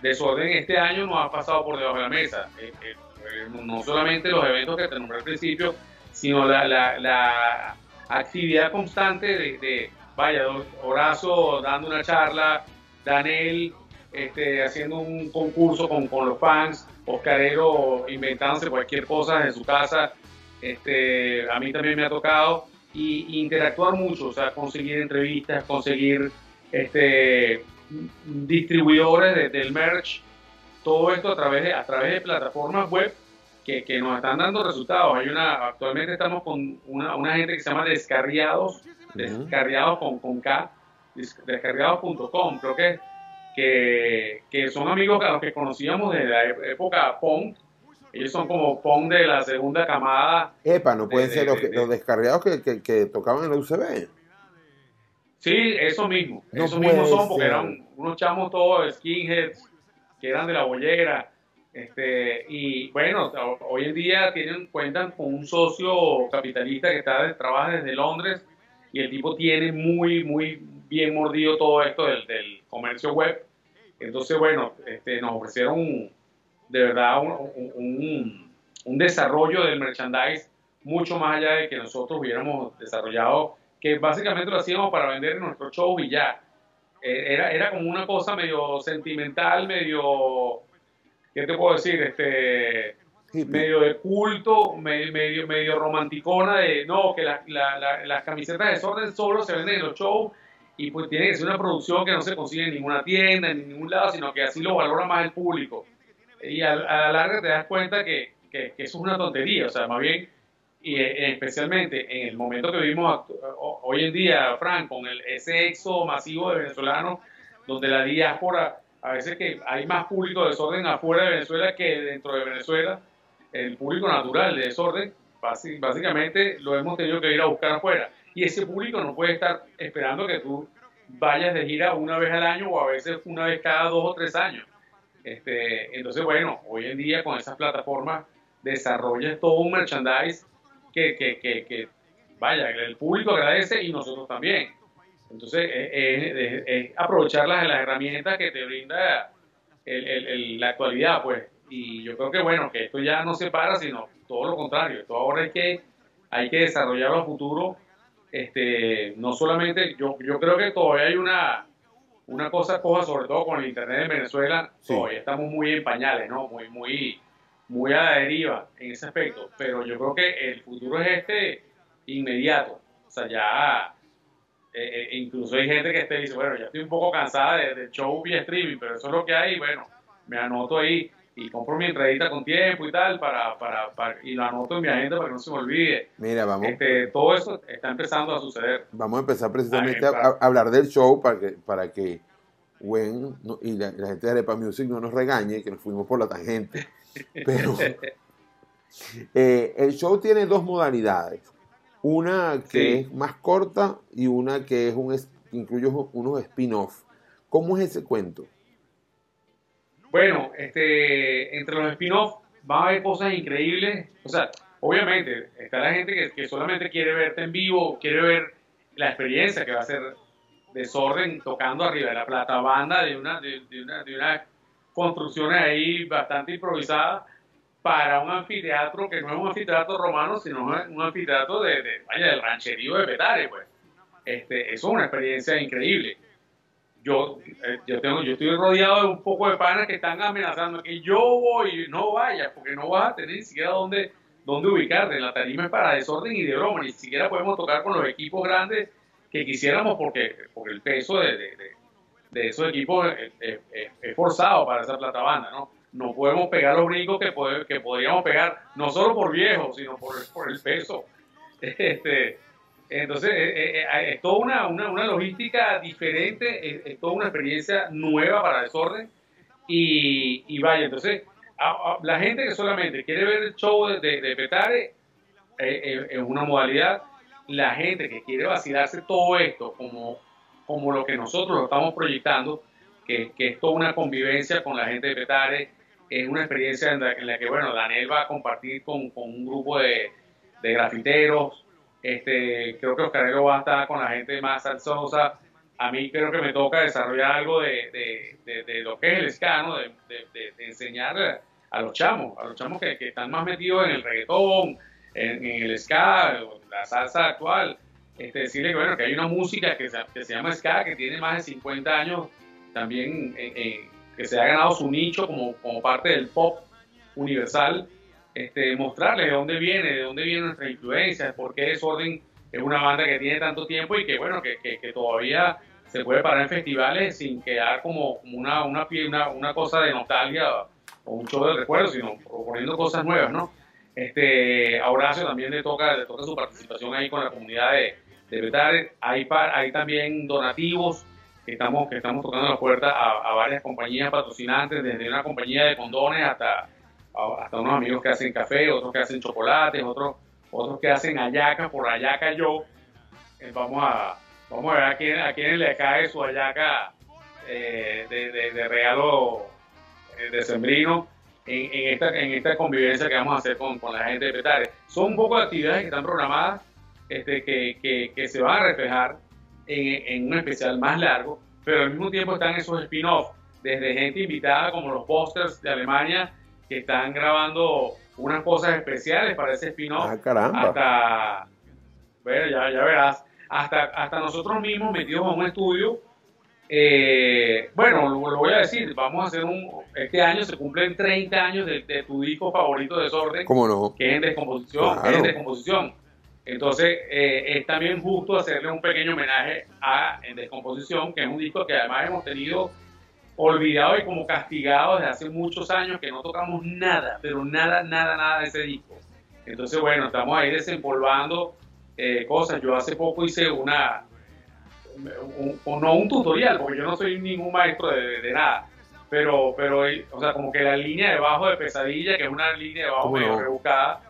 [SPEAKER 3] Desorden este año nos ha pasado por debajo de la mesa. Eh, eh, no solamente los eventos que te nombré al principio, sino la, actividad constante de, de, vaya, Horacio dando una charla, Daniel este, haciendo un concurso con, con los fans, Oscarero inventándose cualquier cosa en su casa, este, a mí también me ha tocado, y, y interactuar mucho, o sea, conseguir entrevistas, conseguir este, distribuidores de- del merch, todo esto a través de, a través de plataformas web que, que nos están dando resultados. Hay una, actualmente estamos con una, una gente que se llama Descarriados, Descarriados con, con K, des- descarriados.com, creo que, que, que son amigos a los que conocíamos desde la época punk. Ellos son como punk de la segunda camada.
[SPEAKER 2] Epa, no pueden
[SPEAKER 3] De-
[SPEAKER 2] ser
[SPEAKER 3] de-
[SPEAKER 2] los, que-
[SPEAKER 3] de-
[SPEAKER 2] los descarriados que, que, que tocaban en la UCB.
[SPEAKER 3] Sí, eso mismo.
[SPEAKER 2] No
[SPEAKER 3] eso mismo son, porque
[SPEAKER 2] ser.
[SPEAKER 3] eran unos chamos todos skinheads que eran de la bollera. Este, y bueno, ho- hoy en día tienen, cuentan con un socio capitalista que está, trabaja desde Londres y el tipo tiene muy, muy bien mordido todo esto del, del comercio web. Entonces, bueno, este, nos ofrecieron de verdad un, un- un- un desarrollo del merchandise mucho más allá de que nosotros hubiéramos desarrollado, que básicamente lo hacíamos para vender en nuestros shows y ya. Eh, Era, era como una cosa medio sentimental, medio, ¿qué te puedo decir? Este, medio de culto, medio, medio, medio romanticona de, no, que la- la- la- las camisetas de desorden solo se venden en los shows y pues tiene que ser una producción que no se consigue en ninguna tienda, en ningún lado, sino que así lo valora más el público. Y a, a la larga te das cuenta que, que- eso es una tontería, o sea, más bien, y eh, especialmente en el momento que vivimos hoy en día, Frank, con el, ese éxodo masivo de venezolanos, donde la diáspora, a veces que hay más público de desorden afuera de Venezuela que dentro de Venezuela, el público natural de desorden, básicamente lo hemos tenido que ir a buscar afuera. Y ese público no puede estar esperando que tú vayas de gira una vez al año o a veces una vez cada dos o tres años. Este, entonces, bueno, hoy en día con esas plataformas desarrollas todo un merchandise que, que, que, que, vaya, el público agradece y nosotros también. Entonces, es, es- es- es aprovechar las, las herramientas que te brinda el- el- el- la actualidad, pues. Y yo creo que, bueno, que esto ya no se para, sino todo lo contrario. Esto ahora es que hay que desarrollarlo a futuro. Este, no solamente, yo, yo creo que todavía hay una, una cosa coja, sobre todo con el Internet en Venezuela,
[SPEAKER 2] Sí.
[SPEAKER 3] todavía estamos muy en pañales, ¿no? Muy, muy, muy a la deriva en ese aspecto. Pero yo creo que el futuro es este inmediato. O sea, ya, eh, eh, incluso hay gente que te dice, bueno, ya estoy un poco cansada de- show vía streaming, pero eso es lo que hay, bueno, me anoto ahí y compro mi entradita con tiempo y tal, para, para, para- y lo anoto en mi agenda para que no se me olvide.
[SPEAKER 2] Mira, vamos,
[SPEAKER 3] Este, todo eso está empezando a suceder.
[SPEAKER 2] vamos a empezar precisamente a, hablar del show para que, para que Gwen no- y la, la gente de Arepa Music no nos regañe, que nos fuimos por la tangente. *laughs* Pero eh, el show tiene dos modalidades. Una que
[SPEAKER 3] Sí.
[SPEAKER 2] es más corta y una que es un es- incluye unos spin-off. ¿Cómo es ese cuento?
[SPEAKER 3] Bueno, este, entre los spin-off van a haber cosas increíbles. O sea, obviamente, está la gente que, solamente quiere verte en vivo, quiere ver la experiencia que va a ser desorden tocando arriba de la plata banda de una, de, de una, de una construcciones ahí bastante improvisadas para un anfiteatro que no es un anfiteatro romano, sino un anfiteatro de, de vaya, del rancherío de Petare, pues. Este, eso es una experiencia increíble. Yo, eh, yo, tengo, yo estoy rodeado de un poco de panas que están amenazando que yo voy, no vayas, porque no vas a tener ni siquiera dónde, dónde ubicarte. La tarima es para desorden y de broma, ni siquiera podemos tocar con los equipos grandes que quisiéramos porque, porque el peso de, de, esos equipos es, forzado para esa plata banda, ¿no? No podemos pegar los brincos que, pod- que podríamos pegar, no solo por viejos, sino por, por el peso. *laughs* Este, entonces, eh, eh, eh, es toda una, una, una logística diferente, es, es toda una experiencia nueva para desorden. Y, y vaya, entonces, a- a- la gente que solamente quiere ver el show de, de, de Petare eh, eh, es una modalidad. La gente que quiere vacilarse todo esto como, como lo que nosotros lo estamos proyectando, que, que es toda una convivencia con la gente de Petare, es una experiencia en la, en la que, bueno, Daniel va a compartir con, con un grupo de, de grafiteros, este, creo que Oscarero va a estar con la gente más salsosa. A mí creo que me toca desarrollar algo de, de, lo que es el ska, ¿no? De, enseñar a los chamos, a los chamos que, que están más metidos en el reggaetón, en, en el ska, la salsa actual. Este, decirle que, bueno, que hay una música que se, que se llama ska, que tiene más de 50 años, también eh, eh, que se ha ganado su nicho como, como parte del pop universal este, mostrarles de dónde viene, de dónde vienen nuestras influencias, por qué Desorden es una banda que tiene tanto tiempo y que bueno, que, que- que todavía se puede parar en festivales sin quedar como, una, una, una, una cosa de nostalgia o un show de recuerdo, sino proponiendo cosas nuevas, ¿no? Este, a Horacio también le toca, le toca su participación ahí con la comunidad de, de Betare. Hay, pa- hay también donativos que estamos, que estamos tocando la puerta a, a varias compañías patrocinantes, desde una compañía de condones hasta hasta unos amigos que hacen café, otros que hacen chocolates, otros, otros que hacen ayaca, por ayaca yo. Eh, vamos a vamos a ver a quién, a quién le cae su ayaca eh, de, de- de regalo eh, de sembrino en, en esta, en esta convivencia que vamos a hacer con, con la gente de Petare. Son un poco de actividades que están programadas este, que, que- que se van a reflejar en, en un especial más largo, pero al mismo tiempo están esos spin-off, desde gente invitada como los Posters de Alemania, que están grabando unas cosas especiales para ese spin-off,
[SPEAKER 2] Ah, caramba.
[SPEAKER 3] hasta, bueno, ya, ya verás, hasta, hasta nosotros mismos metidos en un estudio. eh, bueno, lo, lo voy a decir, vamos a hacer un, este año se cumplen 30 años de, de tu disco favorito de Desorden,
[SPEAKER 2] ¿Cómo no?
[SPEAKER 3] que es en descomposición,
[SPEAKER 2] Claro.
[SPEAKER 3] es en descomposición. Entonces, eh, es también justo hacerle un pequeño homenaje a En Descomposición, que es un disco que además hemos tenido olvidado y como castigado desde hace muchos años, que no tocamos nada, pero nada, nada, nada de ese disco. Entonces, bueno, estamos ahí desempolvando eh, cosas. Yo hace poco hice una, un- un- no un tutorial, porque yo no soy ningún maestro de, de nada, pero, pero, o sea, como que la línea de bajo de pesadilla, que es una línea de bajo
[SPEAKER 2] ¿Cómo
[SPEAKER 3] medio rebuscada,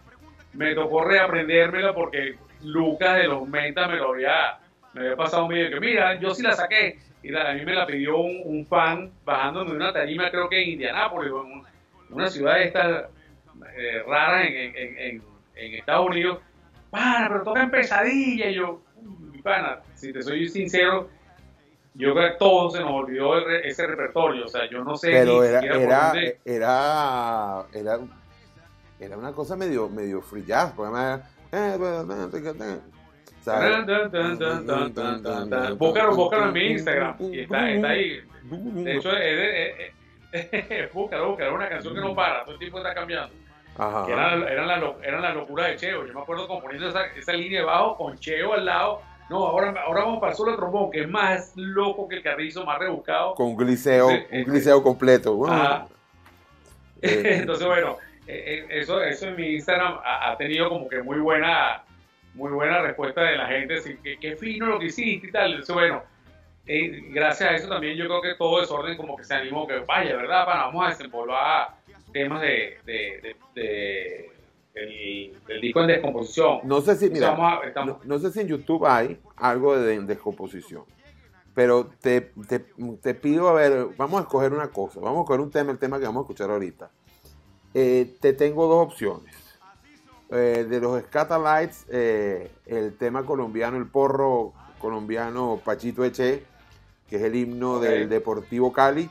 [SPEAKER 3] me tocó reaprendérmela porque Lucas de los Mentas me lo había, me había pasado un video que, mira, yo sí la saqué, y la- a mí me la pidió un, un fan bajándome de una tarima, creo que en Indianápolis, en un- una ciudad de estas eh, raras en, en- en- en- Estados Unidos, pana, pero toca en pesadilla, y yo, "Uy, pana, si te soy sincero, yo creo que a todos se nos olvidó re- ese repertorio, o sea, yo no sé
[SPEAKER 2] Pero
[SPEAKER 3] ni
[SPEAKER 2] era,
[SPEAKER 3] siquiera por
[SPEAKER 2] era,
[SPEAKER 3] dónde-
[SPEAKER 2] era, era, era una cosa medio, medio free jazz, porque además era-
[SPEAKER 3] Búscalo, búscalo en mi Instagram. Y está, está ahí. De hecho, es es- *laughs* búscalo, búscalo. Es una canción que no para. Todo el tiempo está cambiando.
[SPEAKER 2] Ajá.
[SPEAKER 3] Que eran, eran, lo- eran las locuras de Cheo. Yo me acuerdo componiendo esa, esa línea de bajo con Cheo al lado. No, ahora, ahora vamos para el solo trombón, que es más loco que el carrizo, más rebuscado.
[SPEAKER 2] con un gliceo,
[SPEAKER 3] Sí,
[SPEAKER 2] un completo. Bueno,
[SPEAKER 3] Ajá. *laughs*
[SPEAKER 2] eh,
[SPEAKER 3] Entonces, bueno, eh, eh, eso, eso en mi Instagram ha, ha tenido como que muy buena, muy buena respuesta de la gente, así que qué fino lo que hiciste y tal. Entonces, bueno, eh, gracias a eso también yo creo que todo desorden como que se animó, que vaya, ¿verdad? Pana? vamos a desempolvar temas de, de, de, de- el, disco en descomposición.
[SPEAKER 2] no sé si, mira,
[SPEAKER 3] Estamos a- estamos-
[SPEAKER 2] no, no sé si en YouTube hay algo de, de descomposición, pero te, te, te pido, a ver, vamos a escoger una cosa, vamos a escoger un tema, el tema que vamos a escuchar ahorita. Eh, te tengo dos opciones. Eh, de los Scatalites, eh, el tema colombiano, el porro, colombiano Pachito Eche, que es el himno del Deportivo Cali,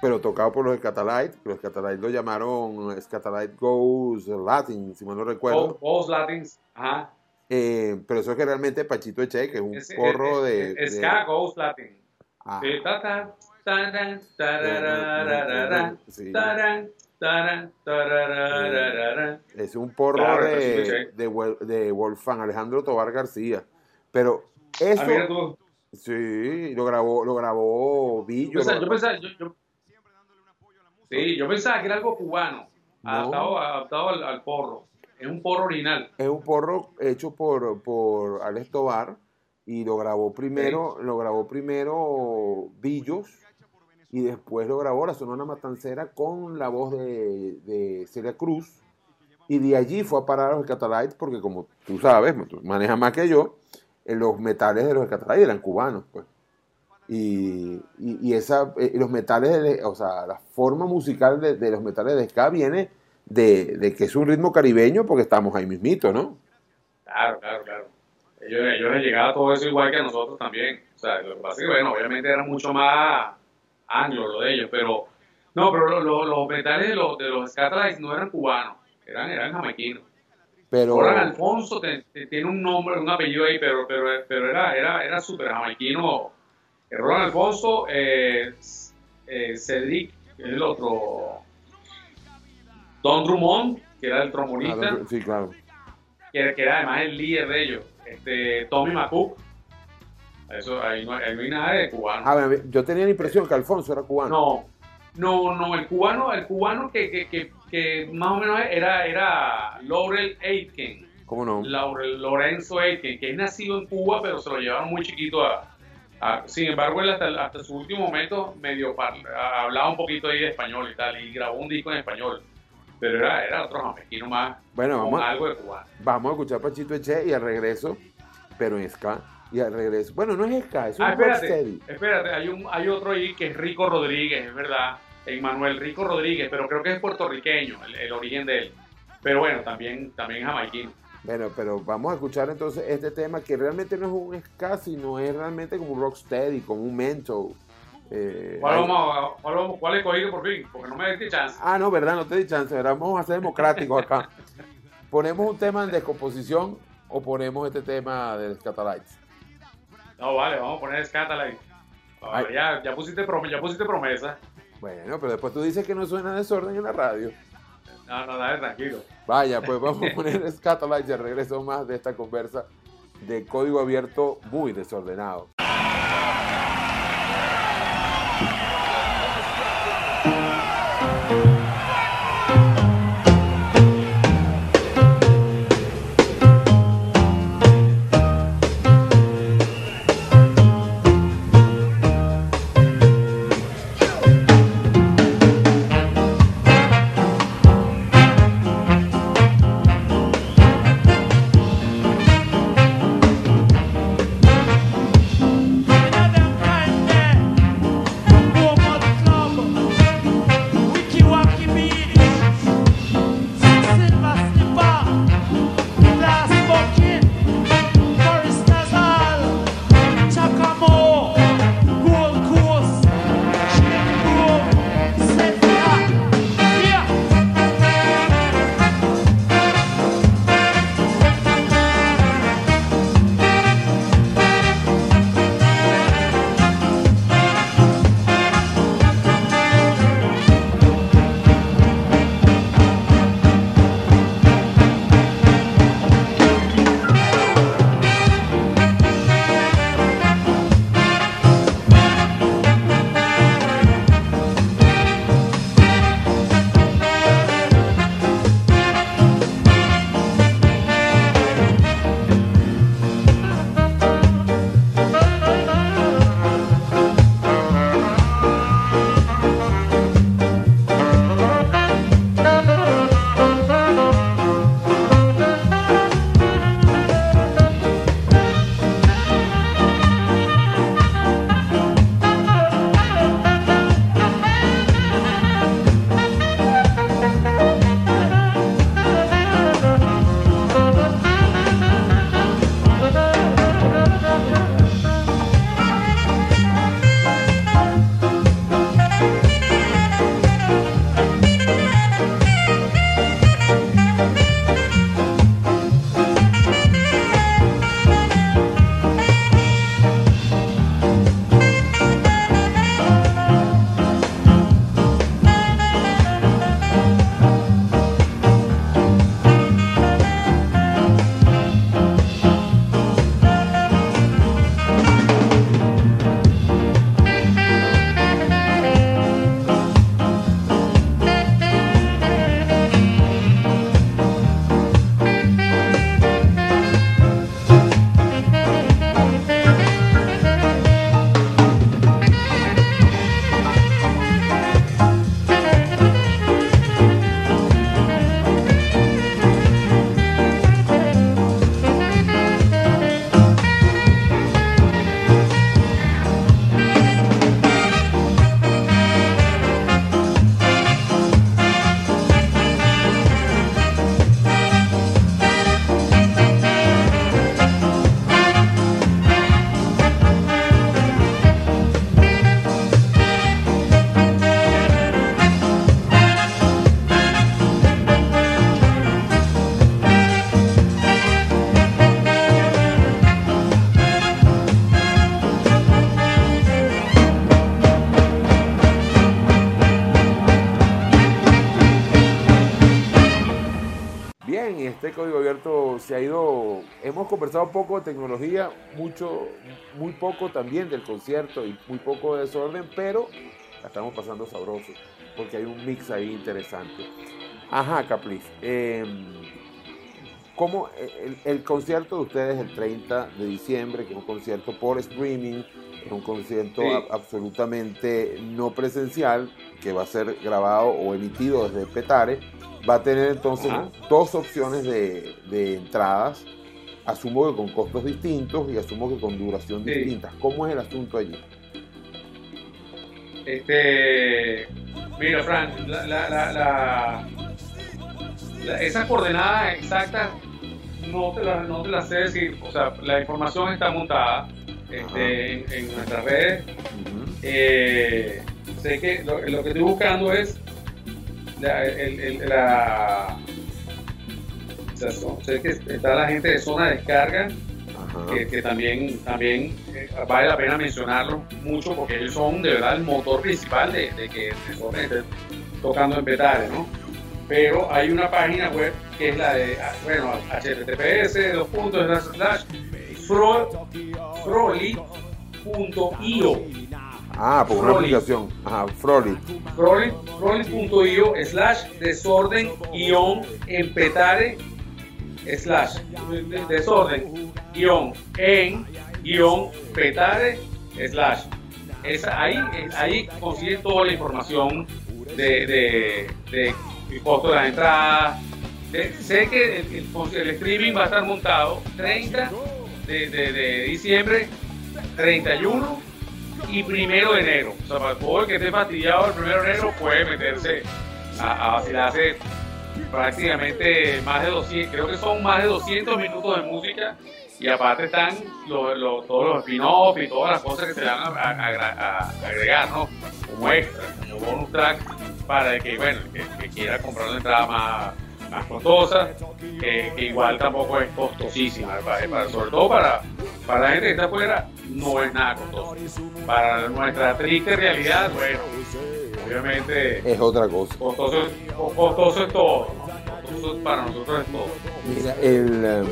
[SPEAKER 2] pero tocado por los Scatalites. Los Scatalites lo llamaron Scatalite Goes Latin, si mal no recuerdo.
[SPEAKER 3] Post Latins, ajá.
[SPEAKER 2] Eh, pero eso es que realmente Pachito Eche, que es un
[SPEAKER 3] Es-
[SPEAKER 2] porro
[SPEAKER 3] es-
[SPEAKER 2] de...
[SPEAKER 3] es- es
[SPEAKER 2] de-
[SPEAKER 3] Ska Ghost Latin.
[SPEAKER 2] Ah,
[SPEAKER 3] Sí, ta, ta, taran,
[SPEAKER 2] Sí.
[SPEAKER 3] tararararara.
[SPEAKER 2] Es un porro
[SPEAKER 3] Claro,
[SPEAKER 2] de, de, de Wolfgang Alejandro Tobar García. Pero eso...
[SPEAKER 3] Ah.
[SPEAKER 2] Sí, lo grabó, lo grabó
[SPEAKER 3] Yo
[SPEAKER 2] Billo.
[SPEAKER 3] pensaba, yo pensaba, yo- yo- sí, yo pensaba que era algo cubano,
[SPEAKER 2] No.
[SPEAKER 3] adaptado, adaptado al, al porro. Es un porro original.
[SPEAKER 2] Es un porro hecho por, por Alex Tobar y lo grabó primero, lo grabó primero Billos y después lo grabó la Sonora Matancera con la voz de, de Celia Cruz y de allí fue a parar a los Catalites porque como tú sabes, tú manejas más que yo, eh, los metales de los Catalites eran cubanos, pues. Y, y, y esa, eh, los metales, de- o sea, la forma musical de, los metales de ska viene de, que es un ritmo caribeño porque estamos ahí mismito, ¿no?
[SPEAKER 3] Claro, claro, claro. Ellos, ellos les llegaba todo eso igual que nosotros también. O sea, lo que, bueno, obviamente era mucho más anglo lo de ellos, pero no, pero lo- lo- los metales de los, de los no eran cubanos, eran, eran jamaiquinos.
[SPEAKER 2] Pero
[SPEAKER 3] Roland Alfonso te- te- tiene un nombre, un apellido ahí, pero, pero, pero era, era, era súper jamaiquino. Eh, Roland Alfonso, eh, eh, Cedric, el otro, Don Drummond, que era el trombonista,
[SPEAKER 2] Claro, sí, claro.
[SPEAKER 3] que, era- que era además el líder de ellos, este, Tommy McCook. Eso, ahí no, ahí no hay nada de cubano.
[SPEAKER 2] A ver, yo tenía la impresión que Alfonso era cubano.
[SPEAKER 3] No, no, no, el cubano, el cubano que, que, que, que más o menos era, era Laurel Aitken.
[SPEAKER 2] ¿Cómo no?
[SPEAKER 3] Laurel- Lorenzo Aitken, que es nacido en Cuba, pero se lo llevaron muy chiquito a... a- sin embargo, él hasta, hasta su último momento medio hablaba un poquito ahí de español y tal, y grabó un disco en español. Pero era, era otro jamaiquino más,
[SPEAKER 2] Bueno,
[SPEAKER 3] con
[SPEAKER 2] vamos a,
[SPEAKER 3] algo de cubano.
[SPEAKER 2] vamos a escuchar Pachito Eche y al regreso, pero en ska. Y al regreso. Bueno, no es ska, es un
[SPEAKER 3] Ah, espérate,
[SPEAKER 2] rocksteady.
[SPEAKER 3] espérate, hay, un, hay otro ahí que es Rico Rodríguez, es verdad, Emmanuel Rico Rodríguez, pero creo que es puertorriqueño, el, el origen de él. Pero bueno, también, también jamaiquino.
[SPEAKER 2] Bueno, pero vamos a escuchar entonces este tema que realmente no es un ska, sino es realmente como un rocksteady, como un mento. Eh,
[SPEAKER 3] ¿Cuál, vamos cuál, vamos- cuál he por fin? Porque no me diste chance.
[SPEAKER 2] Ah, no, verdad, no te di chance, ¿verdad? Vamos a ser democráticos acá. *laughs* ¿Ponemos un tema en descomposición o ponemos este tema de Scatalites?
[SPEAKER 3] No, vale, vamos a poner Scatalight.
[SPEAKER 2] Ay.
[SPEAKER 3] ya, ya, pusiste promesa, ya pusiste promesa.
[SPEAKER 2] Bueno, pero después tú dices que no suena desorden en la radio.
[SPEAKER 3] No, no, dale, tranquilo.
[SPEAKER 2] Vaya, pues vamos a *laughs* poner Scatalites y regreso más de esta conversa de código abierto muy desordenado. Este código abierto se ha ido, hemos conversado poco de tecnología, mucho, muy poco también del concierto y muy poco de desorden, pero la estamos pasando sabroso, porque hay un mix ahí interesante. Ajá, Capriz, eh, ¿cómo el, el concierto de ustedes el 30 de diciembre, que es un concierto por streaming, es un concierto
[SPEAKER 3] Sí.
[SPEAKER 2] a- absolutamente no presencial, que va a ser grabado o emitido desde Petare, va a tener entonces
[SPEAKER 3] Ajá.
[SPEAKER 2] dos opciones de, de entradas. Asumo que con costos distintos y asumo que con duración
[SPEAKER 3] Sí.
[SPEAKER 2] distintas. ¿Cómo es el asunto allí?
[SPEAKER 3] Este, mira, Frank, la, la, la, la- la- esas coordenadas exactas no te, las, no te las sé decir. O sea, la información está montada este, en, en nuestras redes. Eh, sé que lo, lo que estoy buscando es la, el- el- la- o sea, so- sé que está la gente de zona de descarga que, que también, también eh, vale la pena mencionarlo mucho porque ellos son de verdad el motor principal de, de que Desorden esté tocando en Petare, ¿no? Pero hay una página web que es la de, ah, bueno, https, dos puntos, slash, slash, fro- froli.io,
[SPEAKER 2] Ah, por una aplicación. Ajá, Froli.
[SPEAKER 3] froli- froli.io, slash, desorden, guion, en Petare, slash, de- desorden, guion, en, guion, petare, slash. Esa, ahí, ahí consiguen toda la información de, de, de el costo de las entradas. De- sé que el, el- el streaming va a estar montado 30 de, de- de diciembre, 31 y primero de enero. O sea, para el que esté fastidiado el primero de enero puede meterse a, vacilarse prácticamente más de 200, creo que son más de 200 minutos de música y aparte están los- todos los spin-offs y todas las cosas que se van a, agregar, ¿no? Como extra, como bonus track para que, bueno, el que quiera comprar una entrada más, más costosa, que, que igual tampoco es costosísima, para, para- sobre todo para, para la gente que está afuera, no es nada costoso. Para nuestra triste realidad, bueno, obviamente
[SPEAKER 2] Es otra cosa.
[SPEAKER 3] costoso, costoso es todo, ¿no? costoso para nosotros es todo.
[SPEAKER 2] Mira, el, em,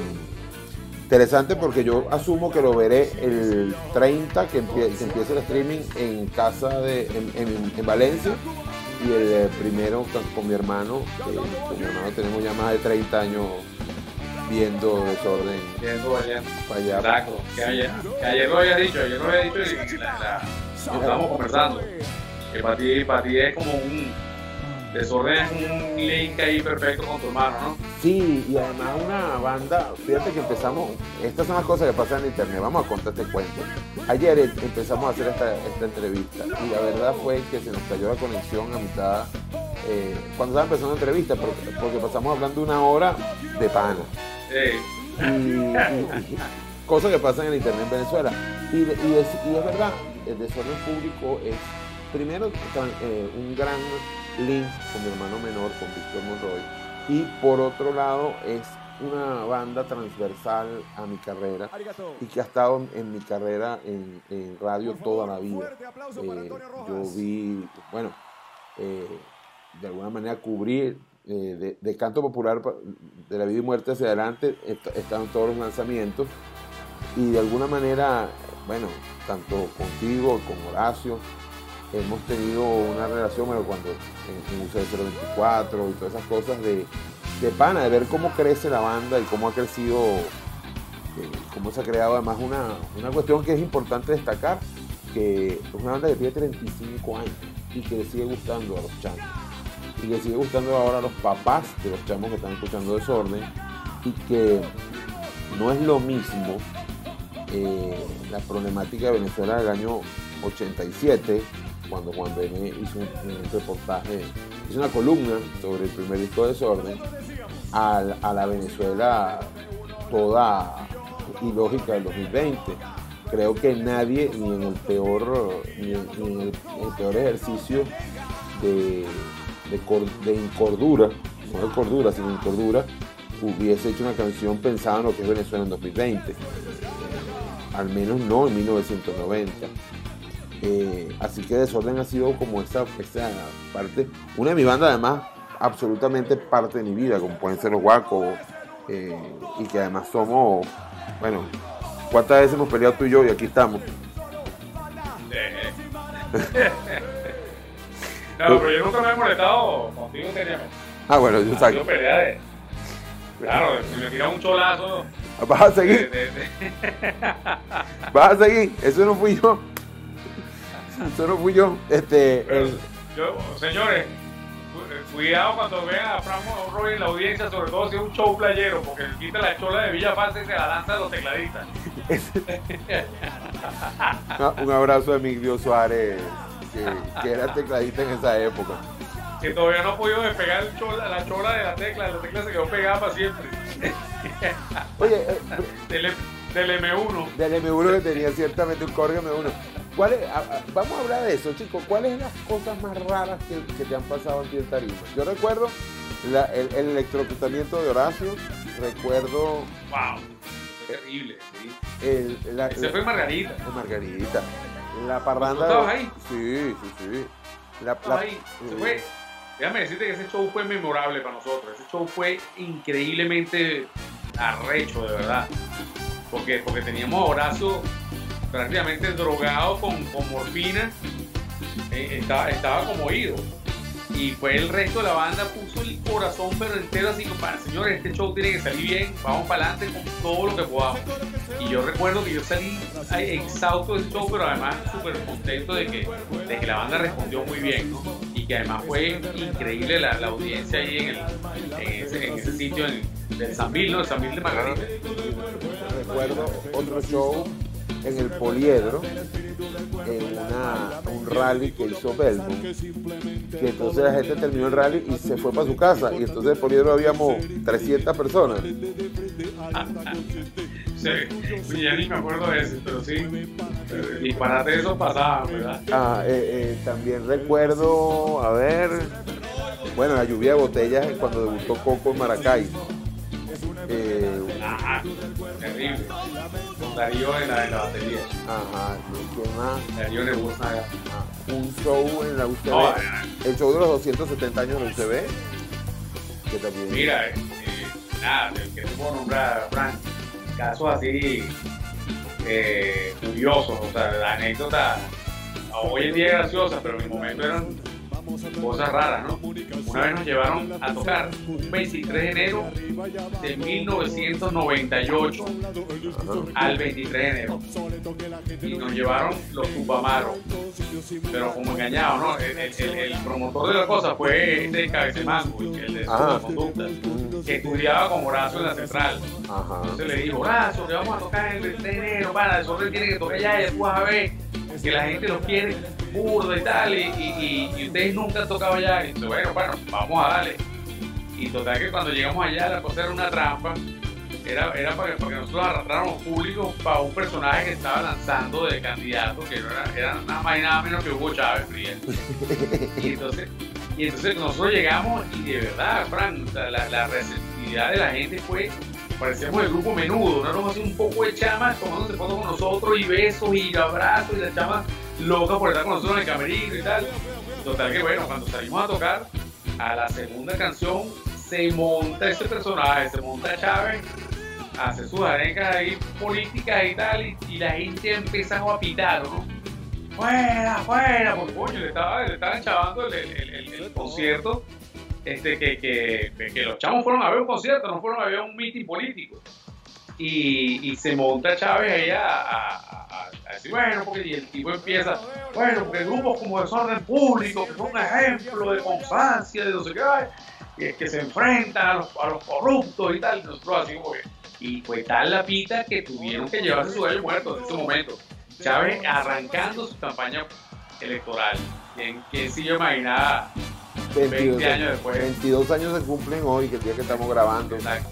[SPEAKER 2] interesante porque yo asumo que lo veré el 30 que, empie- que empieza el streaming en casa de en, en- en Valencia y el eh, primero con, mi hermano que con mi hermano tenemos ya más de 30 años viendo desorden
[SPEAKER 3] allá.
[SPEAKER 2] para allá
[SPEAKER 3] que ayer, que ayer lo había dicho, ayer lo había dicho y, la, estábamos conversando. Que para ti, para ti es como un desorden, es un link ahí perfecto con tu hermano, ¿no?
[SPEAKER 2] Sí, y además una banda, fíjate que empezamos, estas son las cosas que pasan en internet, vamos a contar este cuento. Ayer em- empezamos a hacer esta, esta entrevista y la verdad fue que se nos cayó la conexión a mitad, eh, cuando estaba empezando la entrevista, porque, porque pasamos hablando una hora de pana.
[SPEAKER 3] Eh,
[SPEAKER 2] Y, cosas que pasan en el internet en Venezuela. Y, de- y es, y es verdad, el desorden público es primero eh, un gran link con mi hermano menor, con Víctor Monroy, y por otro lado es una banda transversal a mi carrera y que ha estado en, mi carrera en, en radio toda la vida. Eh, yo vi, bueno, eh, de alguna manera cubrir eh, de, de canto popular de la vida y muerte hacia adelante, est- estaban todos los lanzamientos. Y de alguna manera, bueno, tanto contigo, con Horacio, hemos tenido una relación, bueno, cuando en, en UCD 024 y todas esas cosas de, de pana, de ver cómo crece la banda y cómo ha crecido, eh, cómo se ha creado además una, una cuestión que es importante destacar, que es una banda que tiene 35 años y que le sigue gustando a los chamos. Y que sigue gustando ahora a los papás de los chamos que están escuchando desorden y que no es lo mismo eh, la problemática de Venezuela del año 87 cuando Juan Bené hizo un, reportaje, hizo una columna sobre el primer disco de desorden a, a la Venezuela toda ilógica del 2020 creo que nadie ni en el peor ni en, el, peor ejercicio de, de, cor- de incordura, no de cordura, sino incordura, hubiese hecho una canción pensada en lo que es Venezuela en 2020. Eh, al menos no en 1990. Eh, así que Desorden ha sido como esa, esa parte. Una de mis bandas, además, absolutamente parte de mi vida, como pueden ser los guacos, eh, y que además somos, bueno, ¿cuántas veces hemos peleado tú y yo y aquí estamos? *laughs*
[SPEAKER 3] No, pero yo nunca me he molestado contigo seriamente.
[SPEAKER 2] Ah, bueno, yo saco.
[SPEAKER 3] pelea de. Claro, si me tiran un cholazo.
[SPEAKER 2] ¿Vas a
[SPEAKER 3] de-
[SPEAKER 2] seguir?
[SPEAKER 3] de- de-
[SPEAKER 2] ¿Vas a seguir? Eso no fui yo. Eso no fui yo. Este, el-
[SPEAKER 3] Yo, señores, cu- cuidado cuando vean a Frank Monroy en la audiencia, sobre todo si es un show playero, porque quita la chola de Villa Falsa y se la lanza a los tecladistas.
[SPEAKER 2] una- *laughs* un abrazo a Emilio Suárez, que, que era tecladista en esa época.
[SPEAKER 3] Que todavía no ha podido despegar el chola- la chola de la tecla, la tecla se quedó pegada para siempre.
[SPEAKER 2] Oye, eh,
[SPEAKER 3] Del, del M1.
[SPEAKER 2] del M1 que tenía ciertamente un Korg M1. ¿Cuál es- a- a- vamos a hablar de eso, chicos. ¿Cuáles son las cosas más raras que, que te han pasado en en tarima? Yo recuerdo la- el, el electrocutamiento de Horacio, recuerdo
[SPEAKER 3] ¡Wow! Fue terrible, sí.
[SPEAKER 2] el, la,
[SPEAKER 3] Ese fue Margarita.
[SPEAKER 2] la
[SPEAKER 3] ¿Tú
[SPEAKER 2] parranda.
[SPEAKER 3] estabas ahí?
[SPEAKER 2] Sí, sí, sí. La-
[SPEAKER 3] ahí. Se fue. Déjame decirte que ese show fue memorable para nosotros. Ese show fue increíblemente arrecho, de verdad. Porque, porque teníamos a Horacio prácticamente drogado con, con morfina. Eh, estaba, estaba como oído. Y fue el resto de la banda, puso el corazón pero entero así, para señores, este show tiene que salir bien, vamos para adelante con todo lo que podamos. Y yo recuerdo que yo salí exhausto de ese show, pero además súper contento de que, de que la banda respondió muy bien, ¿no? Y que además fue increíble la, la audiencia ahí en, el, en, ese, sitio en, del San Bill, ¿no? El San Bill de Margarita.
[SPEAKER 2] recuerdo otro show en el Poliedro, en una, un rally que hizo Belmont, que entonces la gente terminó el rally y se fue para su casa, y entonces en el Poliedro habíamos 300 personas.
[SPEAKER 3] Sí, ya ni me acuerdo de ese, pero sí. Disparate de esos pasaban, ¿verdad?
[SPEAKER 2] Ah, eh, eh, también recuerdo, a ver, bueno, la lluvia de botellas cuando debutó Coco en Maracay. Eh,
[SPEAKER 3] Ah, terrible. Con Darío en la, en la batería.
[SPEAKER 2] ajá, ¿qué más?
[SPEAKER 3] Darío le gusta.
[SPEAKER 2] Ah, un show en la UCB,
[SPEAKER 3] No,
[SPEAKER 2] el show de los 270 años de la UCB, que también...
[SPEAKER 3] mira, eh, eh, nada, que te puedo nombrar, Frank, casos así eh, curiosos, o sea, la anécdota hoy en día es graciosa, pero en el momento eran cosas raras, ¿no? Una vez nos llevaron a tocar un 23 de enero de 1998 al 23 de enero y nos llevaron los Tupamaros, pero como engañados, ¿no? El, el- el- el promotor de la cosa fue este Cabecemango, el de
[SPEAKER 2] Ajá.
[SPEAKER 3] conducta, que estudiaba con Horacio en la central.
[SPEAKER 2] Ajá.
[SPEAKER 3] Entonces le dijo, Horacio, que vamos a tocar el 23 de enero, para, el sobre tiene que tocar ya, y vas a ver que la gente los quiere burda y tal, y, y- y- y ustedes nunca han tocado allá. Y dice, bueno, bueno, vamos a darle. Y total que cuando llegamos allá la cosa era una trampa, era, era para, que, para que nosotros arrastráramos público para un personaje que estaba lanzando de candidato, que no era, era nada más y nada menos que Hugo Chávez, Frías. *laughs* Y entonces, y entonces nosotros llegamos y de verdad, Fran, o sea, la, la receptividad de la gente fue, parecíamos el grupo menudo, ¿no? Éramos así un poco de chamas tomándose fotos con nosotros y besos y abrazos y las chamas locas por estar con nosotros en el camerino y tal. Total que bueno, cuando salimos a tocar, a la segunda canción se monta ese personaje, se monta Chávez, hace sus arencas ahí políticas y tal, y, la gente empieza a pitar, ¿no? fuera, fuera, porque coño, le estaba, le estaban chavando el, concierto, este, que, que, que los chavos fueron a ver un concierto, no fueron a ver un meeting político. Y, y se monta Chávez ahí a, decir, bueno, porque y el tipo empieza, bueno, porque grupos como Desorden Público, que son un ejemplo de constancia, de no sé qué, que se enfrentan a los, a los corruptos y tal, y nosotros así como que, y fue tal la pita que tuvieron que llevarse su gallo muerto en ese momento. Chávez arrancando su campaña electoral. ¿Quién, quién se imaginaba?
[SPEAKER 2] 22,
[SPEAKER 3] 20 años después.
[SPEAKER 2] 22 años se cumplen hoy, que el día que estamos grabando.
[SPEAKER 3] Exacto.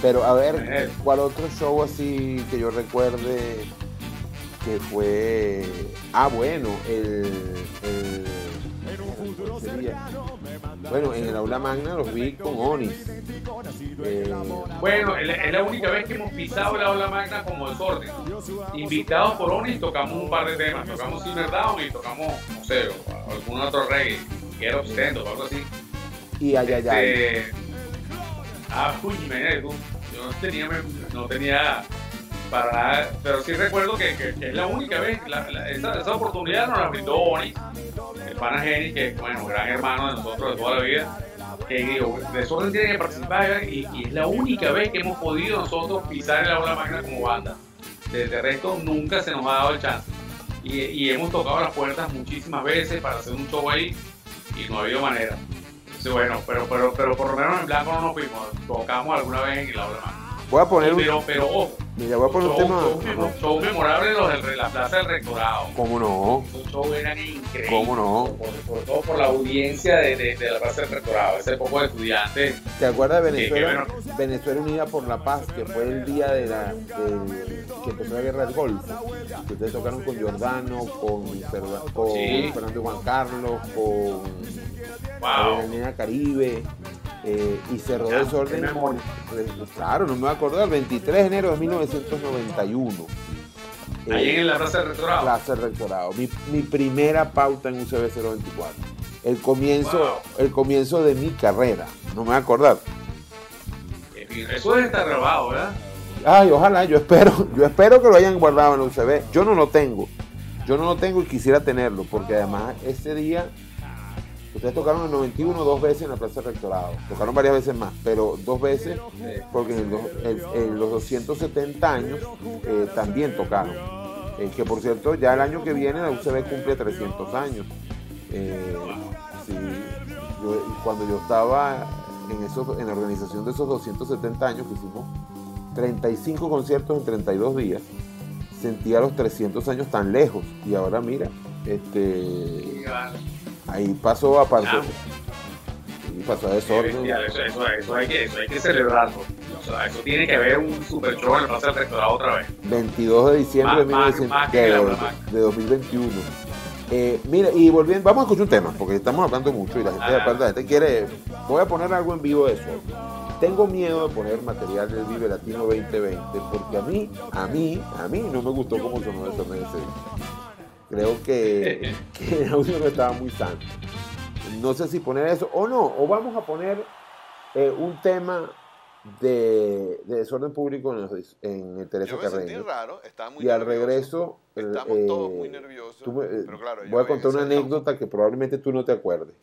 [SPEAKER 2] Pero a ver. ¿cuál otro show así que yo recuerde que fue... Ah, bueno, el... el-. Bueno, en el aula magna los vi con Onis. Eh,
[SPEAKER 3] Bueno, es la- única vez que hemos pisado la ola magna como desorden. Invitados por Oni, tocamos un par de temas. Tocamos Silver Down y tocamos, no sé, algún otro reggae, que era ostento o algo así.
[SPEAKER 2] Y ay, ay.
[SPEAKER 3] Este, ah, uy, tú, yo no tenía, no tenía para pero sí recuerdo que, es la única vez, esa, oportunidad nos la brindó Oni, el pana Geni, que bueno, gran hermano de nosotros de toda la vida, que digo, Desorden tiene que participar y, y es la única vez que hemos podido nosotros pisar el aula magna como banda. Desde resto nunca se nos ha dado el chance. Y, hemos tocado las puertas muchísimas veces para hacer un show ahí y no ha habido manera. Bueno, pero, pero, pero por lo menos en blanco no nos fuimos. Tocamos alguna vez en el aula magna.
[SPEAKER 2] Voy a poner un,
[SPEAKER 3] Pero, pero ojo,
[SPEAKER 2] mira, voy a poner un
[SPEAKER 3] show,
[SPEAKER 2] tema.
[SPEAKER 3] show memo- show memorable los de la Plaza del Rectorado.
[SPEAKER 2] ¿Cómo no?
[SPEAKER 3] Esos shows eran increíbles.
[SPEAKER 2] ¿Cómo no?
[SPEAKER 3] Por, por todo por la audiencia de, de, de la Plaza del Rectorado. Ese poco de estudiantes.
[SPEAKER 2] ¿Te acuerdas de Venezuela?
[SPEAKER 3] que
[SPEAKER 2] Venezuela Unida por la Paz, que fue el día de la del- que empezó la guerra del Golfo. Que ustedes tocaron con Giordano, con, Ferda- con
[SPEAKER 3] Sí.
[SPEAKER 2] Fernando Juan Carlos, con la
[SPEAKER 3] Wow.
[SPEAKER 2] Nena Caribe. Eh, y cerró
[SPEAKER 3] Ya,
[SPEAKER 2] desorden.
[SPEAKER 3] qué memoria.
[SPEAKER 2] Claro, no me voy a acordar, el 23 de enero de 1991.
[SPEAKER 3] Ahí
[SPEAKER 2] Eh,
[SPEAKER 3] en la Plaza del Rectorado.
[SPEAKER 2] Plaza del Rectorado. Mi, mi primera pauta en UCB 024. El comienzo,
[SPEAKER 3] Wow.
[SPEAKER 2] el comienzo de mi carrera. No me voy a acordar.
[SPEAKER 3] Fin, Eso debe estar grabado, ¿verdad?
[SPEAKER 2] Ay, ojalá, yo espero, *laughs* yo espero que lo hayan guardado en la UCB. Yo no lo tengo. Yo no lo tengo y quisiera tenerlo, porque además ese día ustedes tocaron el 91 dos veces en la Plaza del Rectorado. Tocaron varias veces más, pero dos veces, porque en, en los 270 años eh, también tocaron. Eh, que por cierto, ya el año que viene la UCB cumple 300 años. Eh, sí, cuando yo estaba en, esos, en la organización de esos 270 años que hicimos 35 conciertos en 32 días, sentía los 300 años tan lejos. Y ahora mira, este, ahí pasó a parte.
[SPEAKER 3] Ah.
[SPEAKER 2] Y pasó a desorden.
[SPEAKER 3] Eso, eso, eso hay que, eso hay que celebrarlo. O sea, eso tiene que haber un super show en la Plaza del Rectorado otra vez.
[SPEAKER 2] 22 de diciembre de,
[SPEAKER 3] Más- más-
[SPEAKER 2] 1900
[SPEAKER 3] más que
[SPEAKER 2] de-
[SPEAKER 3] la
[SPEAKER 2] de-
[SPEAKER 3] Black.
[SPEAKER 2] de 2021. Eh, mira, y volviendo, vamos a escuchar un tema, porque estamos hablando mucho y la gente, aparte, la gente quiere. Voy a poner algo en vivo de eso. Tengo miedo de poner material del Vive Latino 2020, porque a mí, a mí, a mí no me gustó cómo sonó eso ese Creo que, *laughs* que el audio no estaba muy sano. No sé si poner eso o no, o vamos a poner eh, un tema de, de desorden público en, los- en el Teresa
[SPEAKER 8] Yo me sentí
[SPEAKER 2] Carreño.
[SPEAKER 8] raro, estaba muy
[SPEAKER 2] Y al regreso, eh,
[SPEAKER 8] Estamos todos
[SPEAKER 2] eh,
[SPEAKER 8] muy nerviosos.
[SPEAKER 2] me- eh,
[SPEAKER 8] pero claro,
[SPEAKER 2] voy a contar una anécdota que probablemente tú no te acuerdes.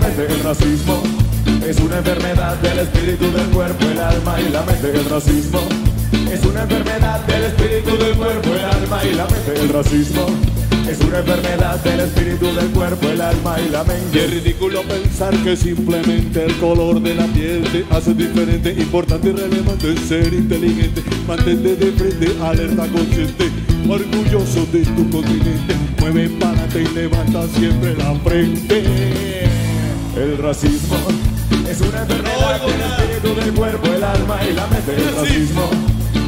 [SPEAKER 7] El racismo es una enfermedad del espíritu, del cuerpo, el alma y la mente. El racismo es una enfermedad del espíritu, del cuerpo, el alma y la mente. El racismo es una enfermedad del espíritu, del cuerpo, el alma y la mente. Y es ridículo pensar que simplemente el color de la piel te hace diferente, importante y relevante ser inteligente. Mantente de frente, alerta consciente, orgulloso de tu continente. Mueve para y levanta siempre la frente. El racismo es una enfermedad del espíritu, del cuerpo, el alma y la mente. El racismo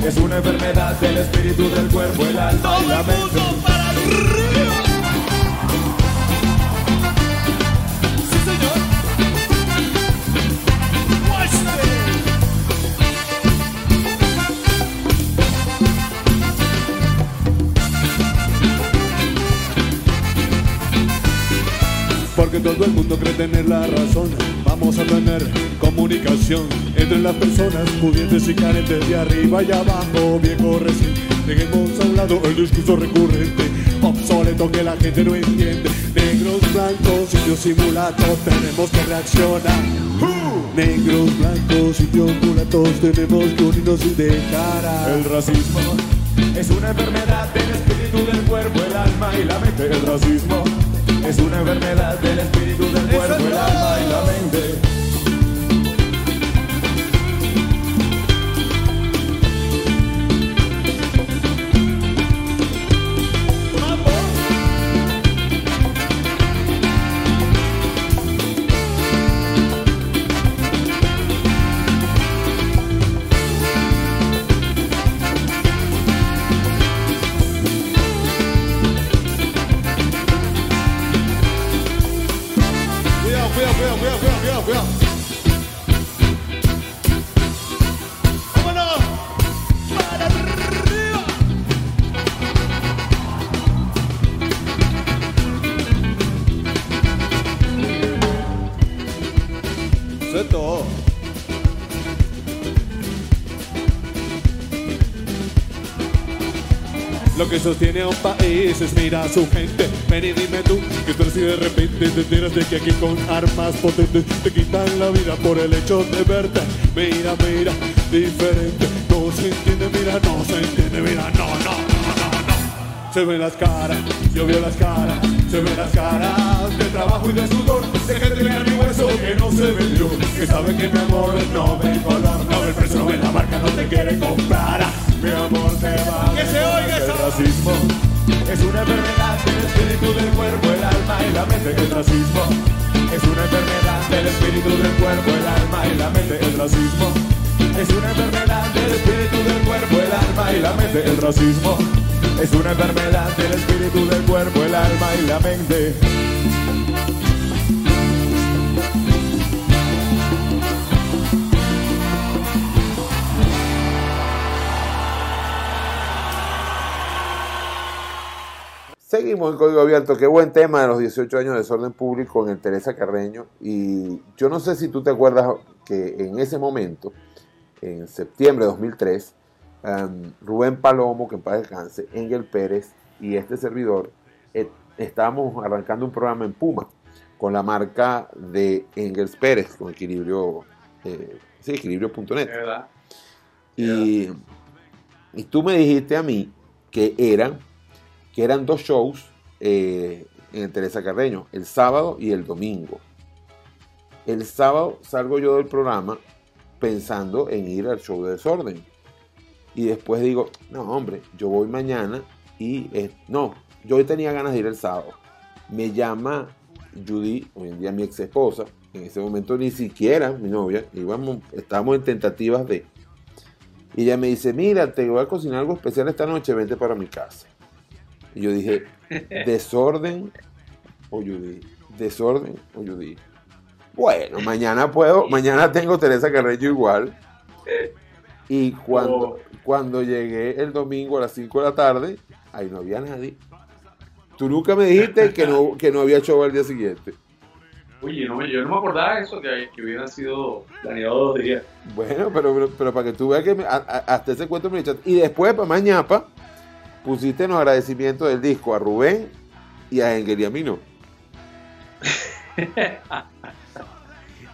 [SPEAKER 7] es una enfermedad del espíritu, del cuerpo, el alma y la mente. Porque todo el mundo cree tener la razón. Vamos a tener comunicación entre las personas pudientes y carentes de arriba y abajo, viejo recién. Dejemos a un lado el discurso recurrente, obsoleto que la gente no entiende. Negros, blancos, indios simulatos, tenemos que reaccionar. Negros, blancos, indios mulatos, tenemos que unirnos y dejar El racismo es una enfermedad del espíritu, del cuerpo, el alma y la mente. El racismo es una enfermedad del espíritu, del cuerpo, el alma y la mente.
[SPEAKER 8] Sostiene a un país es mira a su gente. Ven y dime tú que tú si de repente te enteras de que aquí con armas potentes te quitan la vida por el hecho de verte. Mira, mira, diferente. No se entiende, mira, no se entiende, mira, no, no, no, no, no. Se ven las caras, yo veo las caras, se ven las caras de trabajo y de sudor. De gente que mi hueso que no se vendió, que sabe que mi amor no ve color, no ve el precio, no ve la marca, no te quiere comprar. Mi amor se va. Que se oiga El racismo es una enfermedad del espíritu, del cuerpo, el alma y la mente. El racismo es una enfermedad del espíritu, del cuerpo, el alma y la mente. El racismo es una enfermedad del espíritu, del cuerpo, el alma y la mente. El racismo es una enfermedad del espíritu, del cuerpo, el alma y la mente.
[SPEAKER 2] Seguimos en Código Abierto. Qué buen tema de los 18 años de desorden público en el Teresa Carreño. Y yo no sé si tú te acuerdas que en ese momento, en septiembre de 2003, um, Rubén Palomo, que en paz descanse, Engel Pérez y este servidor, eh, estábamos arrancando un programa en Puma con la marca de Engels Pérez, con equilibrio, eh, sí, equilibrio.net. Y, y tú me dijiste a mí que eran, que eran dos shows eh, en Teresa Carreño, el sábado y el domingo. El sábado salgo yo del programa pensando en ir al show de desorden. Y después digo, no, hombre, yo voy mañana y eh, no, yo hoy tenía ganas de ir el sábado. Me llama Judy, hoy en día mi ex esposa, en ese momento ni siquiera mi novia, íbamos, estábamos en tentativas de. Y ella me dice, mira, te voy a cocinar algo especial esta noche, vente para mi casa. Y yo dije, desorden o Judy, desorden o Judy. Bueno, mañana puedo, mañana tengo Teresa Carreño igual. Y cuando,
[SPEAKER 3] Oh.
[SPEAKER 2] cuando llegué el domingo a las 5 de la tarde, ahí no había nadie. Tú nunca me dijiste que no, que no había show al día siguiente.
[SPEAKER 3] Oye, no, me- yo no me acordaba de eso, que, que hubieran sido planeados dos días.
[SPEAKER 2] Bueno, pero, pero, pero para que tú veas que me- a- a- hasta ese cuento me echaste. Y después, para mañapa, pusiste los agradecimientos del disco a Rubén y a Engel y a mí no. *laughs*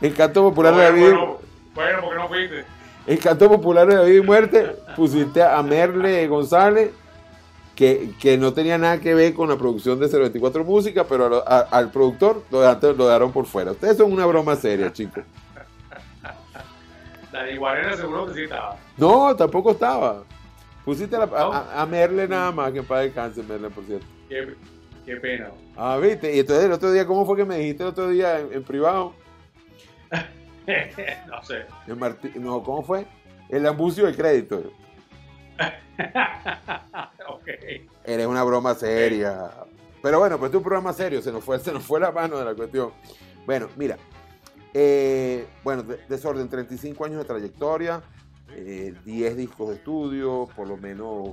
[SPEAKER 2] En canto popular de la
[SPEAKER 3] bueno,
[SPEAKER 2] vida,
[SPEAKER 3] bueno, bueno, ¿por qué no fuiste?
[SPEAKER 2] en canto popular de la vida y muerte, pusiste a Merle González, que, que no tenía nada que ver con la producción de 024 Música, pero a lo- a- al productor lo dejaron, lo por fuera. Ustedes son una broma seria, chicos. *laughs*
[SPEAKER 3] Dani Guarena seguro que sí estaba.
[SPEAKER 2] No, tampoco estaba. Pusiste a, la- a- a- Merle nada más, que para descanse Merle, por cierto.
[SPEAKER 3] Qué, qué pena.
[SPEAKER 2] Ah, viste. Y entonces el otro día, ¿cómo fue que me dijiste el otro día en, en privado? *laughs*
[SPEAKER 3] no sé.
[SPEAKER 2] En Martí- no, ¿cómo fue? El ambucio de crédito. *laughs*
[SPEAKER 3] ok.
[SPEAKER 2] Eres una broma seria. Pero bueno, pues es un programa serio, se nos fue, se nos fue la mano de la cuestión. Bueno, mira. eh, bueno, de- Desorden, 35 años de trayectoria, eh, 10 discos de estudio, por lo menos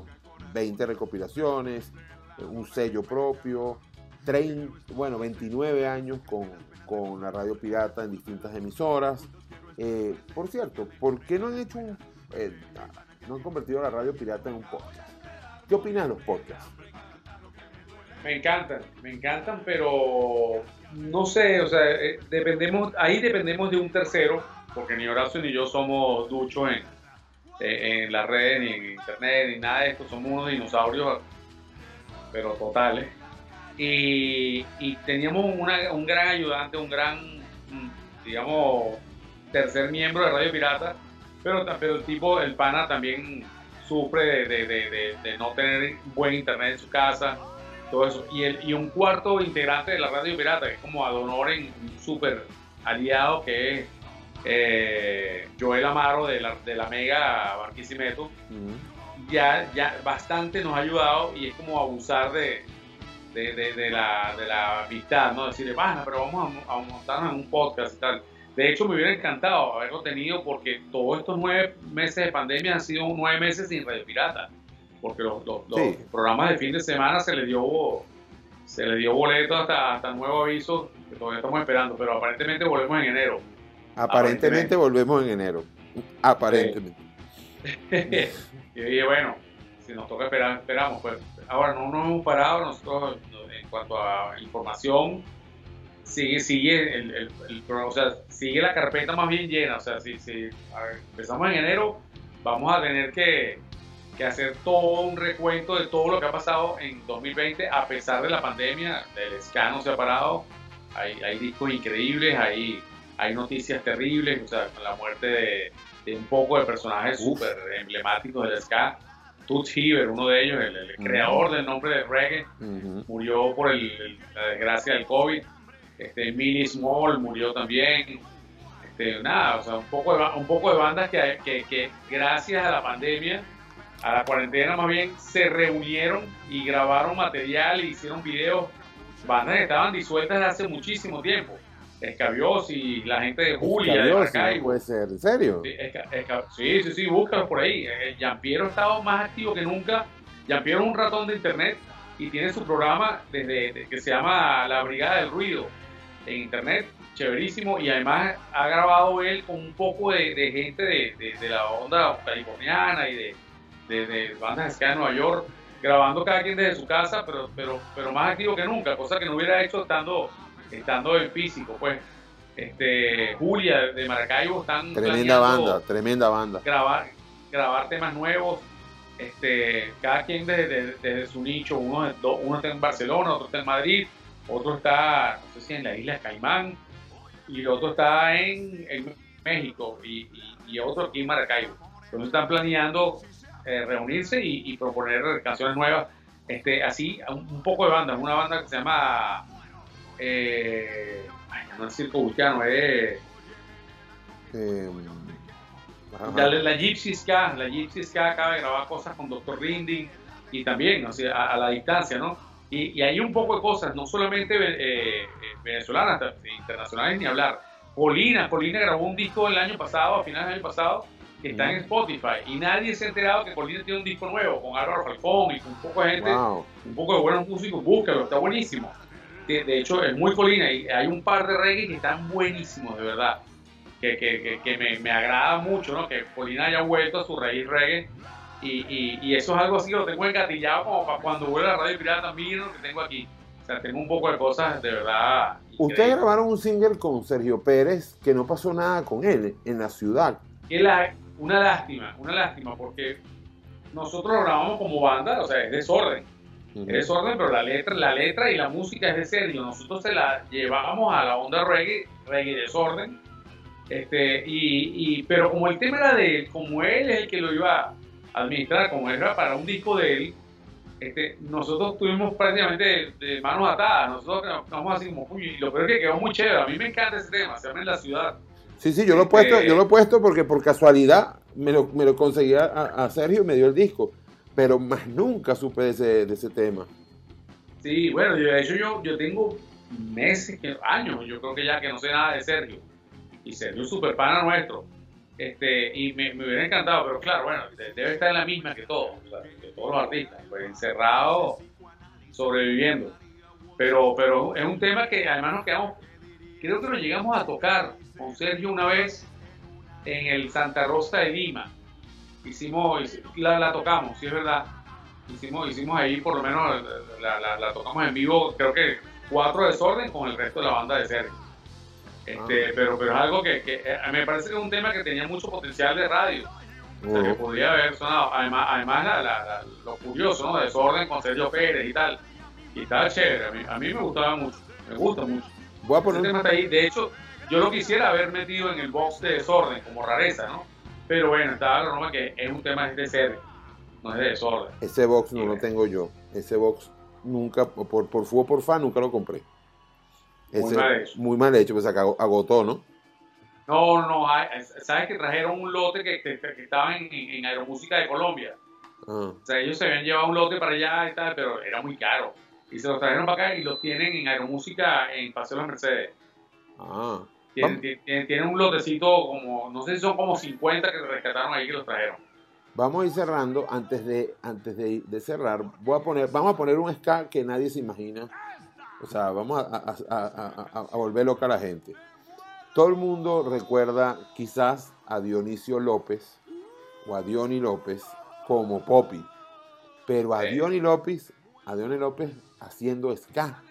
[SPEAKER 2] 20 recopilaciones, eh, un sello propio, 30, bueno, 29 años con, con la radio pirata en distintas emisoras. Eh, por cierto, ¿por qué no han hecho un... eh, no han convertido la radio pirata en un podcast? ¿Qué opinas de los podcasts?
[SPEAKER 3] Me encantan, me encantan, pero no sé, o sea, dependemos, ahí dependemos de un tercero, porque ni Horacio ni yo somos duchos en, eh, en las redes, ni en internet, ni nada de esto, somos unos dinosaurios, pero totales. Y, y teníamos un gran ayudante, un gran, digamos, tercer miembro de Radio Pirata, pero, pero el tipo, el pana también sufre de, de- de- no tener buen internet en su casa, todo eso. Y, el, y un cuarto integrante de la Radio Pirata, que es como Adonoren, un súper aliado, que es eh, Joel Amaro de la, de la Mega Barquisimeto, ya, ya bastante nos ha ayudado y es como abusar de, de, de- de la, de la amistad, ¿no? Decirle, pana, pero vamos a, a montarnos en un podcast y tal. De hecho, me hubiera encantado haberlo tenido porque todos estos nueve meses de pandemia han sido nueve meses sin Radio Pirata. Porque los, los- los
[SPEAKER 2] Sí.
[SPEAKER 3] programas de fin de semana se le dio se le dio boleto hasta, hasta nuevo aviso, que todavía estamos esperando, pero aparentemente volvemos en enero.
[SPEAKER 2] Aparentemente volvemos en enero. Aparentemente. *laughs*
[SPEAKER 3] y dije, bueno, si nos toca esperar, esperamos. Pues ahora no nos hemos parado, nosotros en cuanto a información, sigue, sigue el, el- el o sea, sigue la carpeta más bien llena. O sea, si, si ver, empezamos en enero, vamos a tener que, que hacer todo un recuento de todo lo que ha pasado en 2020, a pesar de la pandemia, el ska no se ha parado, hay, hay discos increíbles, hay, hay noticias terribles, o sea, con la muerte de, de un poco de personajes súper emblemáticos del ska. Toots Hibbert, uno de ellos, el, creador del nombre de reggae, murió por el- el- la desgracia del COVID. Este, Millie Small murió también. Este, nada, o sea, un poco de, un poco de bandas que, que, que gracias a la pandemia, a la cuarentena más bien, se reunieron y grabaron material y hicieron videos. Bandas que estaban disueltas hace muchísimo tiempo. Escabiosi, la gente de Julia, de
[SPEAKER 2] Escabiosi,
[SPEAKER 3] Maracaibo.
[SPEAKER 2] no puede ser, ¿en serio?
[SPEAKER 3] Sí, sí, sí, sí, búscalo por ahí. Eh, Giampiero ha estado más activo que nunca. Giampiero es un ratón de internet y tiene su programa desde de- que se llama La Brigada del Ruido en internet, chéverísimo. Y además ha grabado él con un poco de, de gente de, de- de la onda californiana y de, bandas de Nueva York, grabando cada quien desde su casa, pero, pero, pero más activo que nunca, cosa que no hubiera hecho estando, estando en físico. Pues este, Julia de Maracaibo están
[SPEAKER 2] Tremenda banda, tremenda banda.
[SPEAKER 3] grabar, grabar temas nuevos. Este, cada quien desde, desde- desde su nicho, uno, uno está en Barcelona, otro está en Madrid, otro está, no sé si en la isla de Caimán, y el otro está en, en México y, y- y otro aquí en Maracaibo. Entonces están planeando eh, reunirse y, y proponer canciones nuevas. Este, así, un, un poco de bandas, una banda que se llama eh, no es Circo Vulcano, es
[SPEAKER 2] Eh, ajá.
[SPEAKER 3] la, la Gypsy Ska, la Gypsy Ska acaba de grabar cosas con Dr. Rinding y también o sea, a, a la distancia, ¿no? Y, y hay un poco de cosas, no solamente eh, eh, venezolanas, internacionales ni hablar. Polina, Polina grabó un disco el año pasado, a finales del año pasado, que está en Spotify y nadie se ha enterado que Polina tiene un disco nuevo con Álvaro Falcón y con un poco de gente,
[SPEAKER 2] Wow.
[SPEAKER 3] un poco de buenos músicos, búscalo, está buenísimo. De, de hecho, es muy Colina y hay un par de reggae que están buenísimos, de verdad. Que, que, que, que me, me agrada mucho, ¿no? Que Colina haya vuelto a su raíz reggae. Y, y, y eso es algo así que lo tengo engatillado como para cuando vuelva a la radio pirata, miren lo que tengo aquí. O sea, tengo un poco de cosas de verdad.
[SPEAKER 2] Ustedes grabaron un single con Sergio Pérez que no pasó nada con él en la ciudad.
[SPEAKER 3] Una lástima, una lástima, porque nosotros lo grabamos como banda, o sea, es desorden.
[SPEAKER 2] Ujú.
[SPEAKER 3] Es desorden, pero la letra, la letra y la música es de Sergio. Nosotros se la llevábamos a la onda reggae, reggae desorden. Este, y, y- pero como el tema era de él, como él es el que lo iba a administrar, como era para un disco de él, este, nosotros tuvimos prácticamente de, de manos atadas. Nosotros nos quedamos así como, uy, y lo peor es que quedó muy chévere. A mí me encanta ese tema, se llama En la ciudad.
[SPEAKER 2] Sí, sí, yo lo he puesto,
[SPEAKER 3] Este-
[SPEAKER 2] yo lo he puesto porque por casualidad me lo, me lo conseguí a, a Sergio y me dio el disco. Pero más nunca supe de ese, tema.
[SPEAKER 3] Sí, bueno, de hecho yo, yo tengo meses, años, yo creo que ya que no sé nada de Sergio. Y Sergio es súper pana nuestro. Este, y me, hubiera encantado, pero claro, bueno, de- debe estar en la misma que todos, o sea, que todos los artistas, pues encerrado, sobreviviendo. Pero, pero es un tema que además nos quedamos, creo que lo llegamos a tocar con Sergio una vez en el Santa Rosa de Lima. Hicimos, hici- la, la tocamos, sí es verdad. Hicimos, hicimos ahí por lo menos, la, la- la tocamos en vivo, creo que cuatro desorden con el resto de la banda de Sergio. Este,
[SPEAKER 2] Ah.
[SPEAKER 3] pero, pero es algo que, que, eh, me parece que es un tema que tenía mucho potencial de radio. O sea, que
[SPEAKER 2] Ujú.
[SPEAKER 3] podría haber sonado. Además, además la- la- lo curioso, ¿no? Desorden con Sergio Pérez y tal. Y estaba chévere. A mí, a mí me gustaba mucho. Me gusta mucho.
[SPEAKER 2] Voy a
[SPEAKER 3] Ese
[SPEAKER 2] poner
[SPEAKER 3] tema está ahí. De hecho, yo lo quisiera haber metido en el box de Desorden, como rareza, ¿no? Pero bueno, estaba la norma que es un tema de Sergio, no es de Desorden.
[SPEAKER 2] ese box, no lo tengo yo. Ese box nunca, por, por fu o por fan, nunca lo compré.
[SPEAKER 3] Muy mal hecho.
[SPEAKER 2] Muy mal hecho, pues agotó, ¿no?
[SPEAKER 3] No, no, hay- ¿Sabes que trajeron un lote que, que, que estaba en, en, en Aeromúsica de Colombia?
[SPEAKER 2] Ah,
[SPEAKER 3] O sea, ellos se habían llevado un lote para allá y tal, pero era muy caro. Y se los trajeron para acá y los tienen en Aeromúsica en Paseo de las Mercedes.
[SPEAKER 2] ah.
[SPEAKER 3] Tienen, tienen, tienen un lotecito como, no sé si son como 50 que rescataron ahí que los trajeron.
[SPEAKER 2] Vamos a ir cerrando. Antes de, antes de, de cerrar, voy a poner, vamos a poner un ska que nadie se imagina. O sea, vamos a, a- a- a- a- a volver loca a la gente. todo el mundo recuerda quizás a Dionisio López o a Diony López como Poppy, pero a
[SPEAKER 3] Sí.
[SPEAKER 2] Diony López, a Diony López haciendo ska.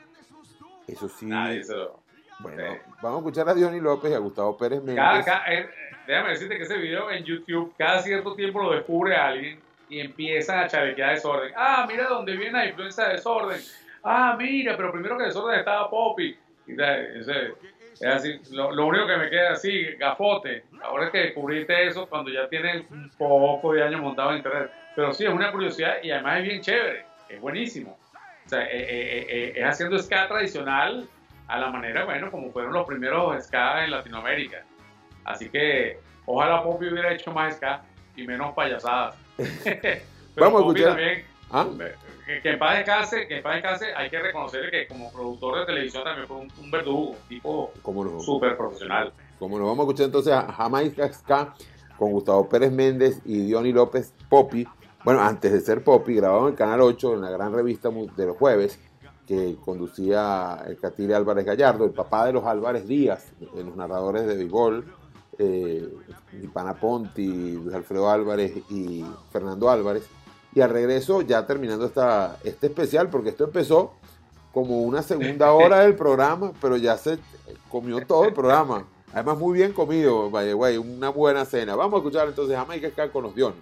[SPEAKER 2] Eso sí,
[SPEAKER 3] Nadie se lo-
[SPEAKER 2] bueno,
[SPEAKER 3] sí.
[SPEAKER 2] vamos a escuchar a Diony López y a Gustavo Pérez Méndez.
[SPEAKER 3] Cada- cada- eh, déjame decirte que ese video en YouTube, cada cierto tiempo lo descubre alguien y empiezan a chalequear desorden. Ah, mira dónde viene la influencia de desorden. Ah, mira, pero primero que desorden estaba Poppy. Y ese- es así, lo, lo único que me queda así, gafote. Ahora es que descubriste eso cuando ya tienes un poco de años montado en internet. Pero sí, es una curiosidad y además es bien chévere. Es buenísimo. O sea, eh, eh, eh, es haciendo ska tradicional a la manera, bueno, como fueron los primeros ska en Latinoamérica. Así que ojalá Poppy hubiera hecho más ska y menos payasadas. *laughs* Pero
[SPEAKER 2] Vamos a escuchar-
[SPEAKER 3] también,
[SPEAKER 2] ¿Ah?
[SPEAKER 3] que, que en paz descanse, que en paz descanse, hay que reconocerle que como productor de televisión también fue un, un verdugo, tipo
[SPEAKER 2] ¿Cómo no?
[SPEAKER 3] súper profesional.
[SPEAKER 2] Como nos vamos a escuchar entonces a Jamaica Ska con Gustavo Pérez Méndez y Diony López Poppy. Bueno, antes de ser Poppy, grabado en el Canal 8 en la gran revista de los jueves que conducía el Catire Álvarez Gallardo, el papá de los Álvarez Díaz, de los narradores de béisbol, eh, Ipana Ponti, Luis Alfredo Álvarez y Fernando Álvarez. Y al regreso, ya terminando esta, este especial, porque esto empezó como una segunda *laughs* hora del programa, pero ya se comió todo el programa. Además, muy bien comido, way, una buena cena. Vamos a escuchar entonces Jamaica Ska con los Dion.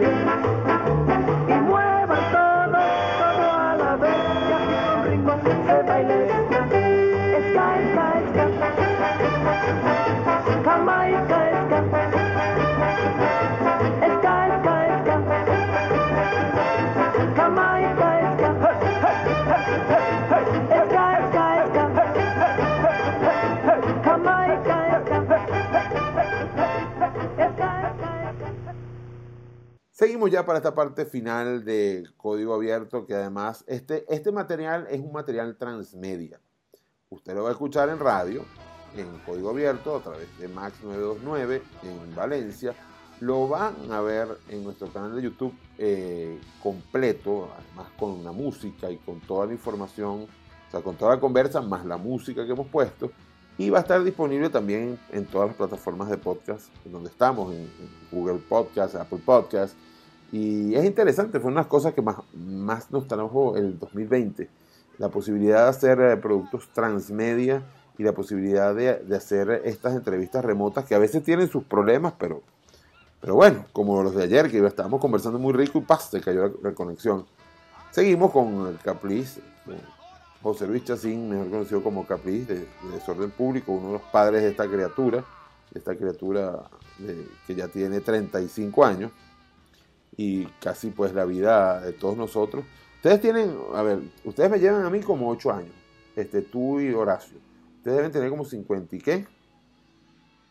[SPEAKER 5] Muevan los
[SPEAKER 2] Seguimos ya para esta parte final de Código Abierto, que además este, este material es un material transmedia. Usted lo va a escuchar en radio, en Código Abierto, a través de Max 929 en Valencia. Lo van a ver en nuestro canal de YouTube eh, completo, además con la música y con toda la información, o sea, con toda la conversa, más la música que hemos puesto. Y va a estar disponible también en todas las plataformas de podcast en donde estamos, en Google Podcast, Apple Podcast. Y es interesante, fue una de las cosas que más, más nos trajo el 2020, la posibilidad de hacer eh, productos transmedia y la posibilidad de, de hacer estas entrevistas remotas que a veces tienen sus problemas, pero, pero bueno, como los de ayer, que estábamos conversando muy rico y ¡paz! se cayó la, conexión. Seguimos con el Capriz, con José Luis Chacín, mejor conocido como Capriz, de, de Desorden Público, uno de los padres de esta criatura, de esta criatura de- que ya tiene 35 años y casi pues la vida de todos nosotros. Ustedes tienen, a ver, ustedes me llevan a mí como 8 años, este, tú y Horacio. Ustedes deben tener como 50 y qué.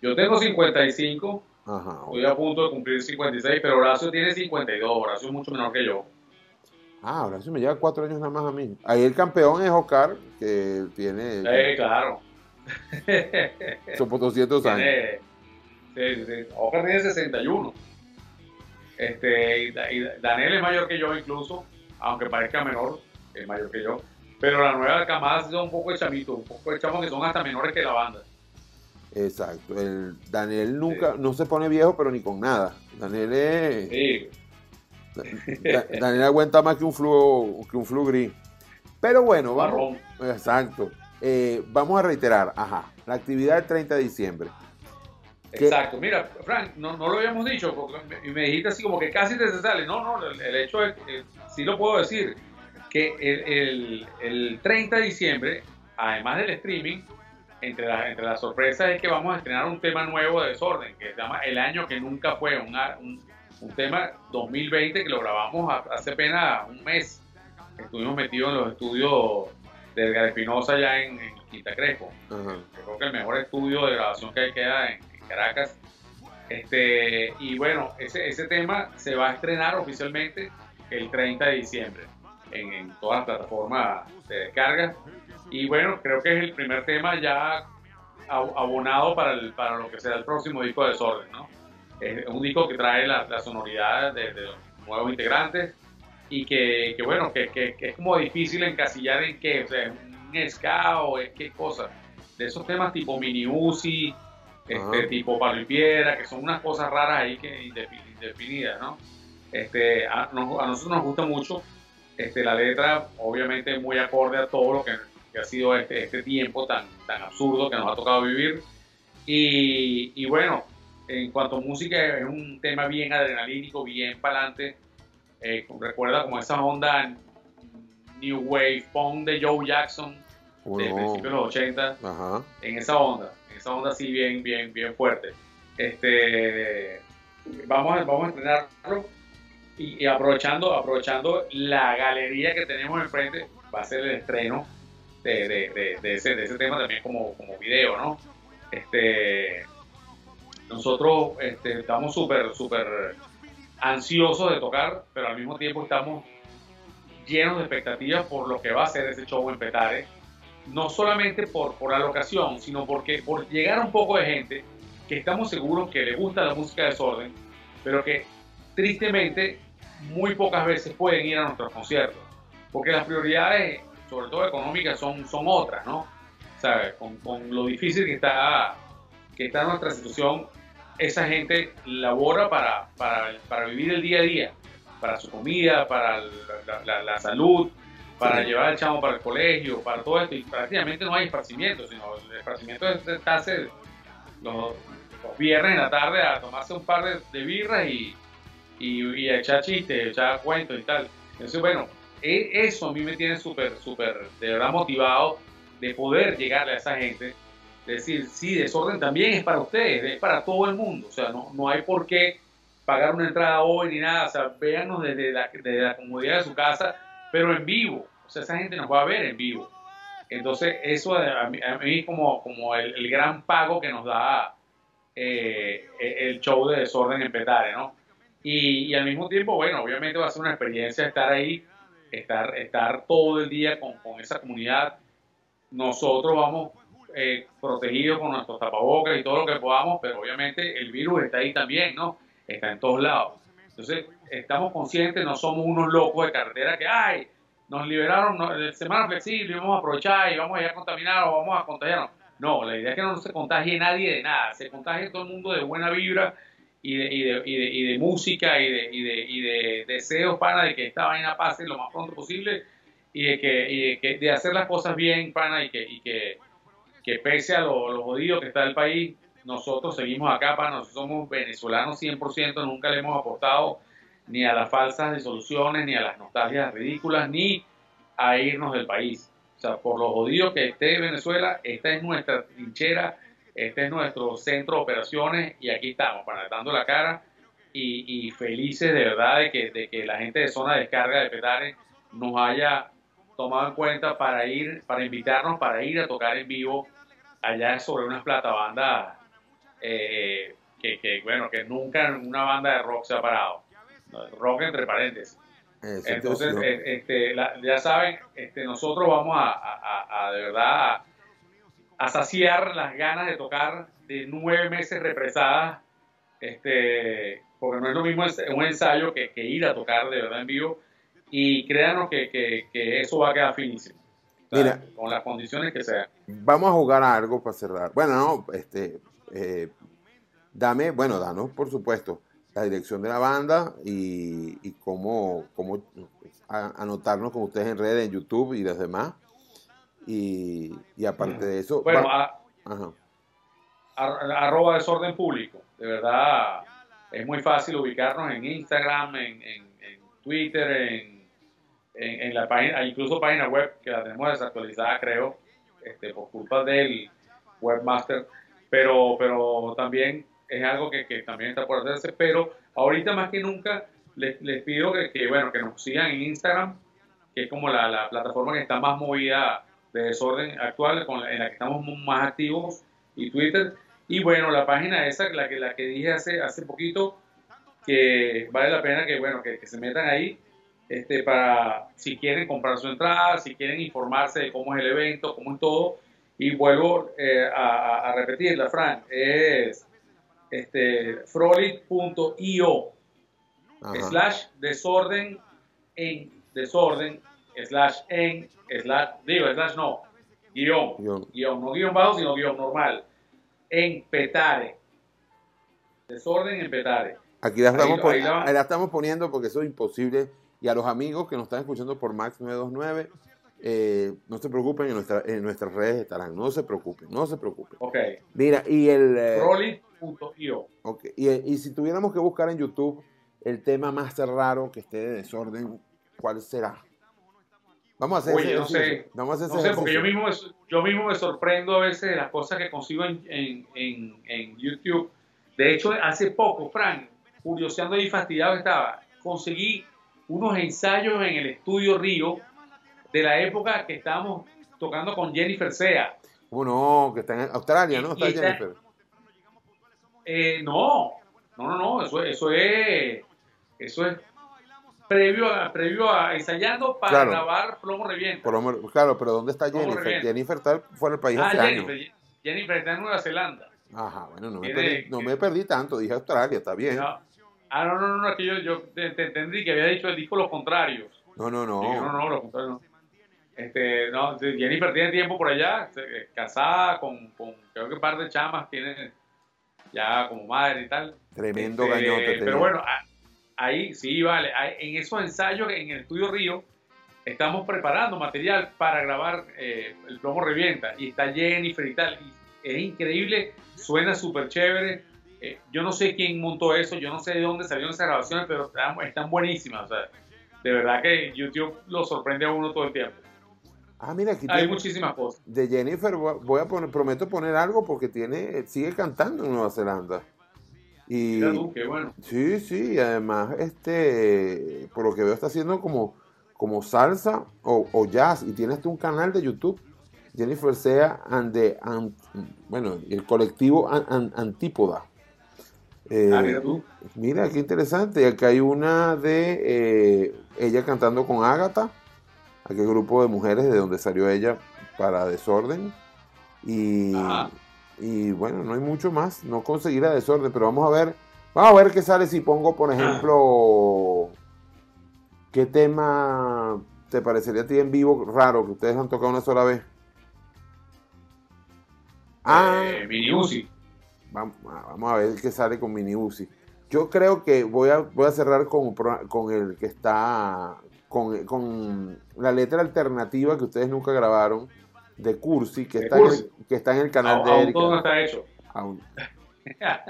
[SPEAKER 3] Yo tengo 55
[SPEAKER 2] Ajá.
[SPEAKER 3] Estoy a punto de cumplir 56, pero Horacio tiene 52. Horacio es mucho menor que yo.
[SPEAKER 2] Ah, Horacio me lleva cuatro años nada más a mí. Ahí el campeón es Oscar, que tiene
[SPEAKER 3] Eh, claro.
[SPEAKER 2] son por 200 años.
[SPEAKER 3] Tiene, sí, sí. Oscar tiene 61. Este, y, Da- y Daniel es mayor que yo incluso, aunque parezca menor, es mayor que yo. Pero la nueva camada son un poco de chamitos, un poco de chamos que son hasta menores que la banda.
[SPEAKER 2] Exacto. El Daniel nunca, no se pone viejo, pero ni con nada. Daniel es.
[SPEAKER 3] Sí,
[SPEAKER 2] Da- Daniel aguanta más que un flu, que un flu gris. Pero bueno, vamos.
[SPEAKER 3] marrón.
[SPEAKER 2] Exacto. Eh, vamos a reiterar, ajá, la actividad del 30 de diciembre.
[SPEAKER 3] Exacto. Mira, Frank, no, no lo habíamos dicho, porque me, y me dijiste así como que casi te sale. No, no, el, el hecho es, que sí lo puedo decir, que el, el- el 30 de diciembre, además del streaming, entre, la- entre las sorpresas es que vamos a estrenar un tema nuevo de Desorden, que se llama El año que nunca fue, un, un, un tema 2020 que lo grabamos hace apenas un mes. Estuvimos metidos en los estudios de Edgar Espinosa ya en, en Quinta Crespo
[SPEAKER 2] Ajá.
[SPEAKER 3] creo que el mejor estudio de grabación que queda en, en Caracas. Este, y bueno, ese, ese tema se va a estrenar oficialmente el 30 de diciembre en, en todas las plataformas de descarga. Y bueno, creo que es el primer tema ya ab- abonado para, el- para lo que será el próximo disco de Desorden, ¿no? Es un disco que trae la, la sonoridad de, de los nuevos integrantes y que, que bueno, que, que- es como difícil encasillar en qué, o un ska es qué cosa. De esos temas tipo Mini Uzi, este, tipo Pablo y Piedra, que son unas cosas raras ahí que indefi- indefinidas, ¿no? Este, a, nos- a nosotros nos gusta mucho este, la letra, obviamente muy acorde a todo lo que, que ha sido este, este tiempo tan, tan absurdo que nos ha tocado vivir. Y, y bueno, en cuanto a música, es un tema bien adrenalínico, bien pa'lante. Eh, recuerda como esa onda New Wave, Punk de Joe Jackson de
[SPEAKER 2] Bueno,
[SPEAKER 3] principios de los 80
[SPEAKER 2] ajá.
[SPEAKER 3] en esa onda, esa onda así bien, bien, bien fuerte. Este, vamos, a, vamos a estrenarlo y, y aprovechando, aprovechando la galería que tenemos enfrente, va a ser el estreno de, de- de- de ese, ese tema también como, como video, ¿no? Este, nosotros este, estamos súper, súper ansiosos de tocar, pero al mismo tiempo estamos llenos de expectativas por lo que va a ser ese show en Petare no solamente por, por la locación, sino porque por llegar a un poco de gente que estamos seguros que le gusta la música de desorden, pero que tristemente muy pocas veces pueden ir a nuestros conciertos, porque las prioridades, sobre todo económicas, son, son otras, ¿no? ¿Sabes? Con, con lo difícil que está, que está nuestra situación, esa gente labora para, para, para vivir el día a día, para su comida, para la, la- la salud, para
[SPEAKER 2] Sí.
[SPEAKER 3] llevar al chamo para el colegio, para todo esto, y prácticamente no hay esparcimiento, sino el esparcimiento es sentarse los, los viernes en la tarde a tomarse un par de, de birras y, y, y a echar chistes, echar cuentos y tal. Entonces, bueno, e- eso a mí me tiene súper, súper, de verdad motivado de poder llegarle a esa gente, de decir, sí, desorden también es para ustedes, es para todo el mundo, o sea, no, no hay por qué pagar una entrada hoy ni nada, o sea, véanos desde la, desde la comodidad de su casa, pero en vivo, o sea, esa gente nos va a ver en vivo. Entonces, eso a mí, es como, como el, el gran pago que nos da eh, el show de desorden en Petare, ¿no? Y, y al mismo tiempo, bueno, obviamente va a ser una experiencia estar ahí, estar, estar todo el día con, con esa comunidad. Nosotros vamos eh, protegidos con nuestros tapabocas y todo lo que podamos, pero obviamente el virus está ahí también, ¿no? Está en todos lados. Entonces, estamos conscientes, no somos unos locos de carretera que, ay, nos liberaron no, de semana flexible, vamos a aprovechar y vamos a ir a contaminar o vamos a contagiarnos. No, la idea es que no se contagie nadie de nada, se contagie todo el mundo de buena vibra y de, y de, y de, y de música y de, y, de, deseos pana de que esta vaina pase lo más pronto posible y de que, y de, que, de hacer las cosas bien, pana, y que, y que, que pese a lo, lo jodido que está el país, nosotros seguimos acá, pana, nosotros somos venezolanos 100%, nunca le hemos aportado ni a las falsas disoluciones, ni a las nostalgias ridículas, ni a irnos del país. O sea, por lo jodido que esté Venezuela, esta es nuestra trinchera, este es nuestro centro de operaciones y aquí estamos, para dando la cara y, y felices de verdad de que, de que la gente de zona de descarga de Petare nos haya tomado en cuenta para ir, para invitarnos para ir a tocar en vivo allá sobre unas platabandas eh, que, que, bueno, que nunca una banda de rock se ha parado. Rock entre paréntesis.
[SPEAKER 2] Eso,
[SPEAKER 3] Entonces, eh, este, la- ya saben, este, nosotros vamos a, a- a- de verdad a, a saciar las ganas de tocar de nueve meses represadas, este, porque no es lo mismo un ensayo que, que ir a tocar de verdad en vivo. Y créanos que, que- que eso va a quedar finísimo.
[SPEAKER 2] Mira.
[SPEAKER 3] con las condiciones que sean.
[SPEAKER 2] Vamos a jugar a algo para cerrar. Bueno, no, este, eh, dame, bueno, danos, por supuesto, la dirección de la banda y, y cómo, cómo a- anotarnos con ustedes en redes, en YouTube y las demás. Y, y aparte de eso,
[SPEAKER 3] Bueno,
[SPEAKER 2] va-
[SPEAKER 3] a-
[SPEAKER 2] ajá.
[SPEAKER 3] ar- arroba desorden público. De verdad, es muy fácil ubicarnos en Instagram, en, en- en Twitter, en, en, en la página, incluso página web que la tenemos desactualizada, creo, este, por culpa del webmaster. Pero, pero también es algo que, que también está por hacerse. Pero ahorita más que nunca les, les pido que, que, bueno, que nos sigan en Instagram, que es como la, la plataforma que está más movida de desorden actual, en la que estamos más activos, y Twitter. Y bueno, la página esa, la que, la que dije hace, hace poquito, que vale la pena que, bueno, que, que se metan ahí, este, para si quieren comprar su entrada, si quieren informarse de cómo es el evento, cómo es todo. Y vuelvo eh, a, a- repetirla, Frank, es este, frolic.io slash desorden en desorden slash en slash digo slash no guion.
[SPEAKER 2] Guión.
[SPEAKER 3] guion no guion bajo sino guion normal. En petare. Desorden en petare.
[SPEAKER 2] Aquí la, estamos
[SPEAKER 3] lo-
[SPEAKER 2] pon-
[SPEAKER 3] ahí la-
[SPEAKER 2] ahí la estamos poniendo porque eso es imposible. Y a los amigos que nos están escuchando por Max 929, eh, no se preocupen, en, nuestra- en nuestras redes estarán. No se preocupen, no se preocupen.
[SPEAKER 3] ok
[SPEAKER 2] Mira, y el... eh,
[SPEAKER 3] frolic.io
[SPEAKER 2] ok, y, y si tuviéramos que buscar en YouTube el tema más raro que esté de desorden, ¿cuál será? Vamos a hacer
[SPEAKER 3] Oye,
[SPEAKER 2] ese
[SPEAKER 3] no sé.
[SPEAKER 2] Vamos a hacer
[SPEAKER 3] no sé porque yo mismo me- yo mismo me sorprendo a veces de las cosas que consigo en, en, en, en YouTube de hecho hace poco Frank curioseando y fastidiado estaba conseguí unos ensayos en el estudio Río de la época que estábamos tocando con Jennifer Sea
[SPEAKER 2] ¿Cómo no? Que está en Australia, ¿no? Está Jennifer.
[SPEAKER 3] Eh, no, no, no, no, eso, eso es, eso es previo a, previo a ensayando para
[SPEAKER 2] Claro.
[SPEAKER 3] grabar Plomo Revienta.
[SPEAKER 2] Claro, pero ¿dónde está
[SPEAKER 3] ¿Cómo
[SPEAKER 2] Jennifer?
[SPEAKER 3] revienta?
[SPEAKER 2] Jennifer está fuera del país
[SPEAKER 3] Ah,
[SPEAKER 2] hace
[SPEAKER 3] Jennifer,
[SPEAKER 2] años.
[SPEAKER 3] Jennifer está en Nueva Zelanda.
[SPEAKER 2] Ajá, bueno, no me,
[SPEAKER 3] Tiene-
[SPEAKER 2] perdí, no me perdí tanto, dije Australia, está bien.
[SPEAKER 3] No. Ah, no, no, no, no, es que yo, yo te, te entendí que había dicho el disco Los Contrarios.
[SPEAKER 2] No, no, no.
[SPEAKER 3] Dije, no, no, Los Contrarios no. Este, no, Jennifer tiene tiempo por allá, se- eh, casada con, con creo que un par de chamas, tiene ya como madre y tal.
[SPEAKER 2] Tremendo
[SPEAKER 3] Este,
[SPEAKER 2] gañote. tenía.
[SPEAKER 3] Pero bueno, a- ahí sí, vale. en esos ensayos en el estudio Río, estamos preparando material para grabar eh, El Plomo Revienta. Y está Jennifer y tal. Y es increíble, suena súper chévere. Eh, yo no sé quién montó eso, yo no sé de dónde salieron esas grabaciones, pero están, están buenísimas. O sea, de verdad que YouTube lo sorprende a uno todo el tiempo.
[SPEAKER 2] Ah, mira, aquí
[SPEAKER 3] Hay muchísimas cosas.
[SPEAKER 2] de Jennifer voy a- poner, prometo poner algo porque tiene, sigue cantando en Nueva Zelanda. Y
[SPEAKER 3] Mira tú, qué bueno.
[SPEAKER 2] sí, sí, y además, este, por lo que veo está haciendo como, como salsa o, o jazz y tiene hasta un canal de YouTube. Jennifer Sea and the, and- bueno, el colectivo An- An- Antípoda. Eh,
[SPEAKER 3] Ah, mira tú.
[SPEAKER 2] Mira, qué interesante. Y acá hay una de eh, ella cantando con Ágata, aquel grupo de mujeres de donde salió ella para Desorden. Y, y bueno, no hay mucho más. No conseguir a Desorden, pero vamos a ver. Vamos a ver qué sale si pongo, por ejemplo, qué tema te parecería a ti en vivo raro que ustedes han tocado una sola vez. Ah,
[SPEAKER 3] Eh, Mini Uzi.
[SPEAKER 2] Vamos, vamos a ver qué sale con Mini Uzi. Yo creo que voy a, voy a cerrar con, con el que está con, con la letra alternativa que ustedes nunca grabaron de Cursi, que,
[SPEAKER 3] De
[SPEAKER 2] está, En
[SPEAKER 3] Cursi.
[SPEAKER 2] el, que está en el canal
[SPEAKER 3] Aún,
[SPEAKER 2] de
[SPEAKER 3] aún
[SPEAKER 2] Erika.
[SPEAKER 3] todo no está hecho.
[SPEAKER 2] Aún. *laughs*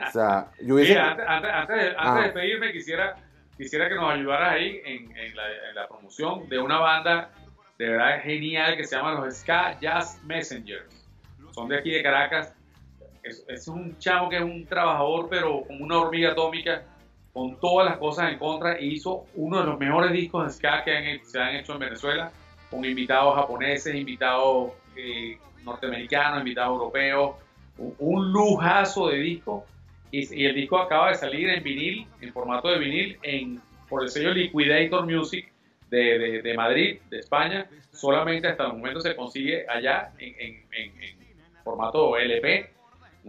[SPEAKER 2] O sea, yo hubiese-
[SPEAKER 3] Mira, antes, antes- antes de, antes
[SPEAKER 2] Ah.
[SPEAKER 3] de despedirme, quisiera, quisiera que nos ayudaras ahí en, en la, en la promoción de una banda de verdad genial que se llama los Ska Jazz Messengers. Son de aquí de Caracas. Es, es un chamo que es un trabajador, pero como una hormiga atómica, con todas las cosas en contra, y hizo uno de los mejores discos de Ska que han se han hecho en Venezuela, con invitados japoneses, invitados eh, norteamericanos, invitados europeos, un, un lujazo de disco Y, y el disco acaba de salir en vinil, en formato de vinil, en, por el sello Liquidator Music de, de- de Madrid, de España. Solamente hasta el momento se consigue allá en- en- en formato LP.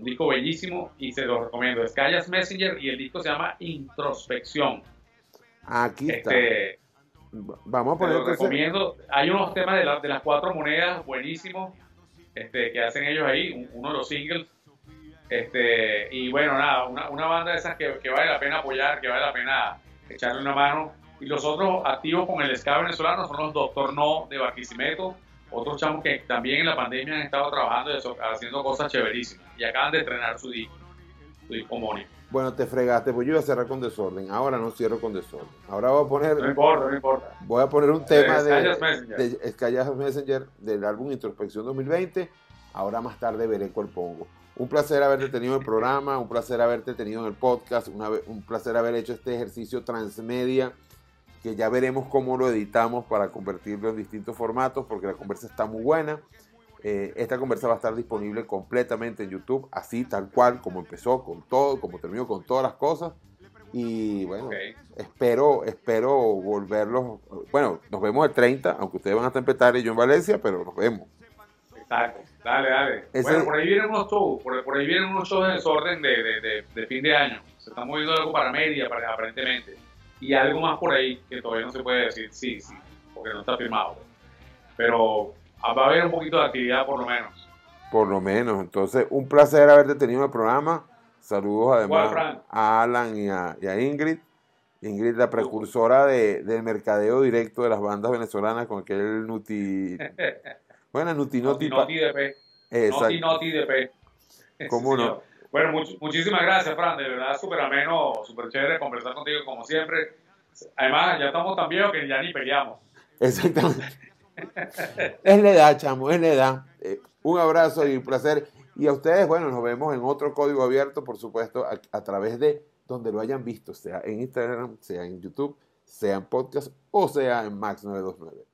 [SPEAKER 3] Un disco bellísimo y se lo recomiendo. Es Callas Messenger y el disco se llama Introspección.
[SPEAKER 2] Aquí está.
[SPEAKER 3] Este,
[SPEAKER 2] Vamos a
[SPEAKER 3] te
[SPEAKER 2] poner
[SPEAKER 3] lo
[SPEAKER 2] entonces-
[SPEAKER 3] recomiendo. Hay unos temas de, la- de las cuatro monedas buenísimos este, que hacen ellos ahí, un- uno de los singles. Este, y bueno, nada, una, una banda de esas que, que vale la pena apoyar, que vale la pena echarle una mano. Y los otros activos con el ska venezolano son los Doctor No de Barquisimeto, otros chamos que también en la pandemia han estado trabajando eso- haciendo cosas chéverísimas. Y acaban de estrenar su disco, su disco homónimo.
[SPEAKER 2] Bueno, te fregaste, pues yo iba a cerrar con desorden. Ahora no cierro con desorden. Ahora voy a poner,
[SPEAKER 3] No importa, no importa.
[SPEAKER 2] voy a poner un tema de,
[SPEAKER 3] Skyas Messenger.
[SPEAKER 2] de Messenger del álbum Introspección 2020. Ahora más tarde veré cuál pongo. Un placer haberte tenido en el programa, un placer haberte tenido en el podcast, una un placer haber hecho este ejercicio transmedia que ya veremos cómo lo editamos para convertirlo en distintos formatos porque la conversa está muy buena. Eh, esta conversa va a estar disponible completamente en YouTube, así tal cual como empezó con todo, como terminó con todas las cosas. Y bueno,
[SPEAKER 3] Ok.
[SPEAKER 2] espero, espero volverlos. Bueno, nos vemos el 30, aunque ustedes van a estar en Petare y yo en Valencia, pero nos vemos.
[SPEAKER 3] Exacto. Dale, dale.
[SPEAKER 2] Ese-
[SPEAKER 3] Bueno, por ahí vienen unos shows, por, por ahí vienen unos shows de desorden de, de, de, de fin de año. Se está moviendo algo para media, para- aparentemente. Y algo más por ahí que todavía no se puede decir sí, sí, porque no está firmado. Pero va a haber un poquito de actividad por lo menos.
[SPEAKER 2] Por lo menos. Entonces, un placer haberte tenido en el programa. Saludos además a Alan y a, y a Ingrid. Ingrid, la precursora de, del mercadeo directo de las bandas venezolanas con aquel Nuti. *laughs* Bueno, Nuti Noti.
[SPEAKER 3] Noti, noti de P.
[SPEAKER 2] Exacto.
[SPEAKER 3] Noti, noti de P.
[SPEAKER 2] ¿Cómo no?
[SPEAKER 3] Bueno, much- muchísimas gracias, Fran. De verdad, súper ameno, súper chévere conversar contigo como siempre. Además, ya estamos tan viejos que ya ni peleamos.
[SPEAKER 2] Exactamente. es la edad, chamo, es la edad. Eh, un abrazo y un placer. Y a ustedes, bueno, nos vemos en otro código abierto, por supuesto, a, través de donde lo hayan visto, sea en Instagram, sea en YouTube, sea en podcast o sea en Max 929.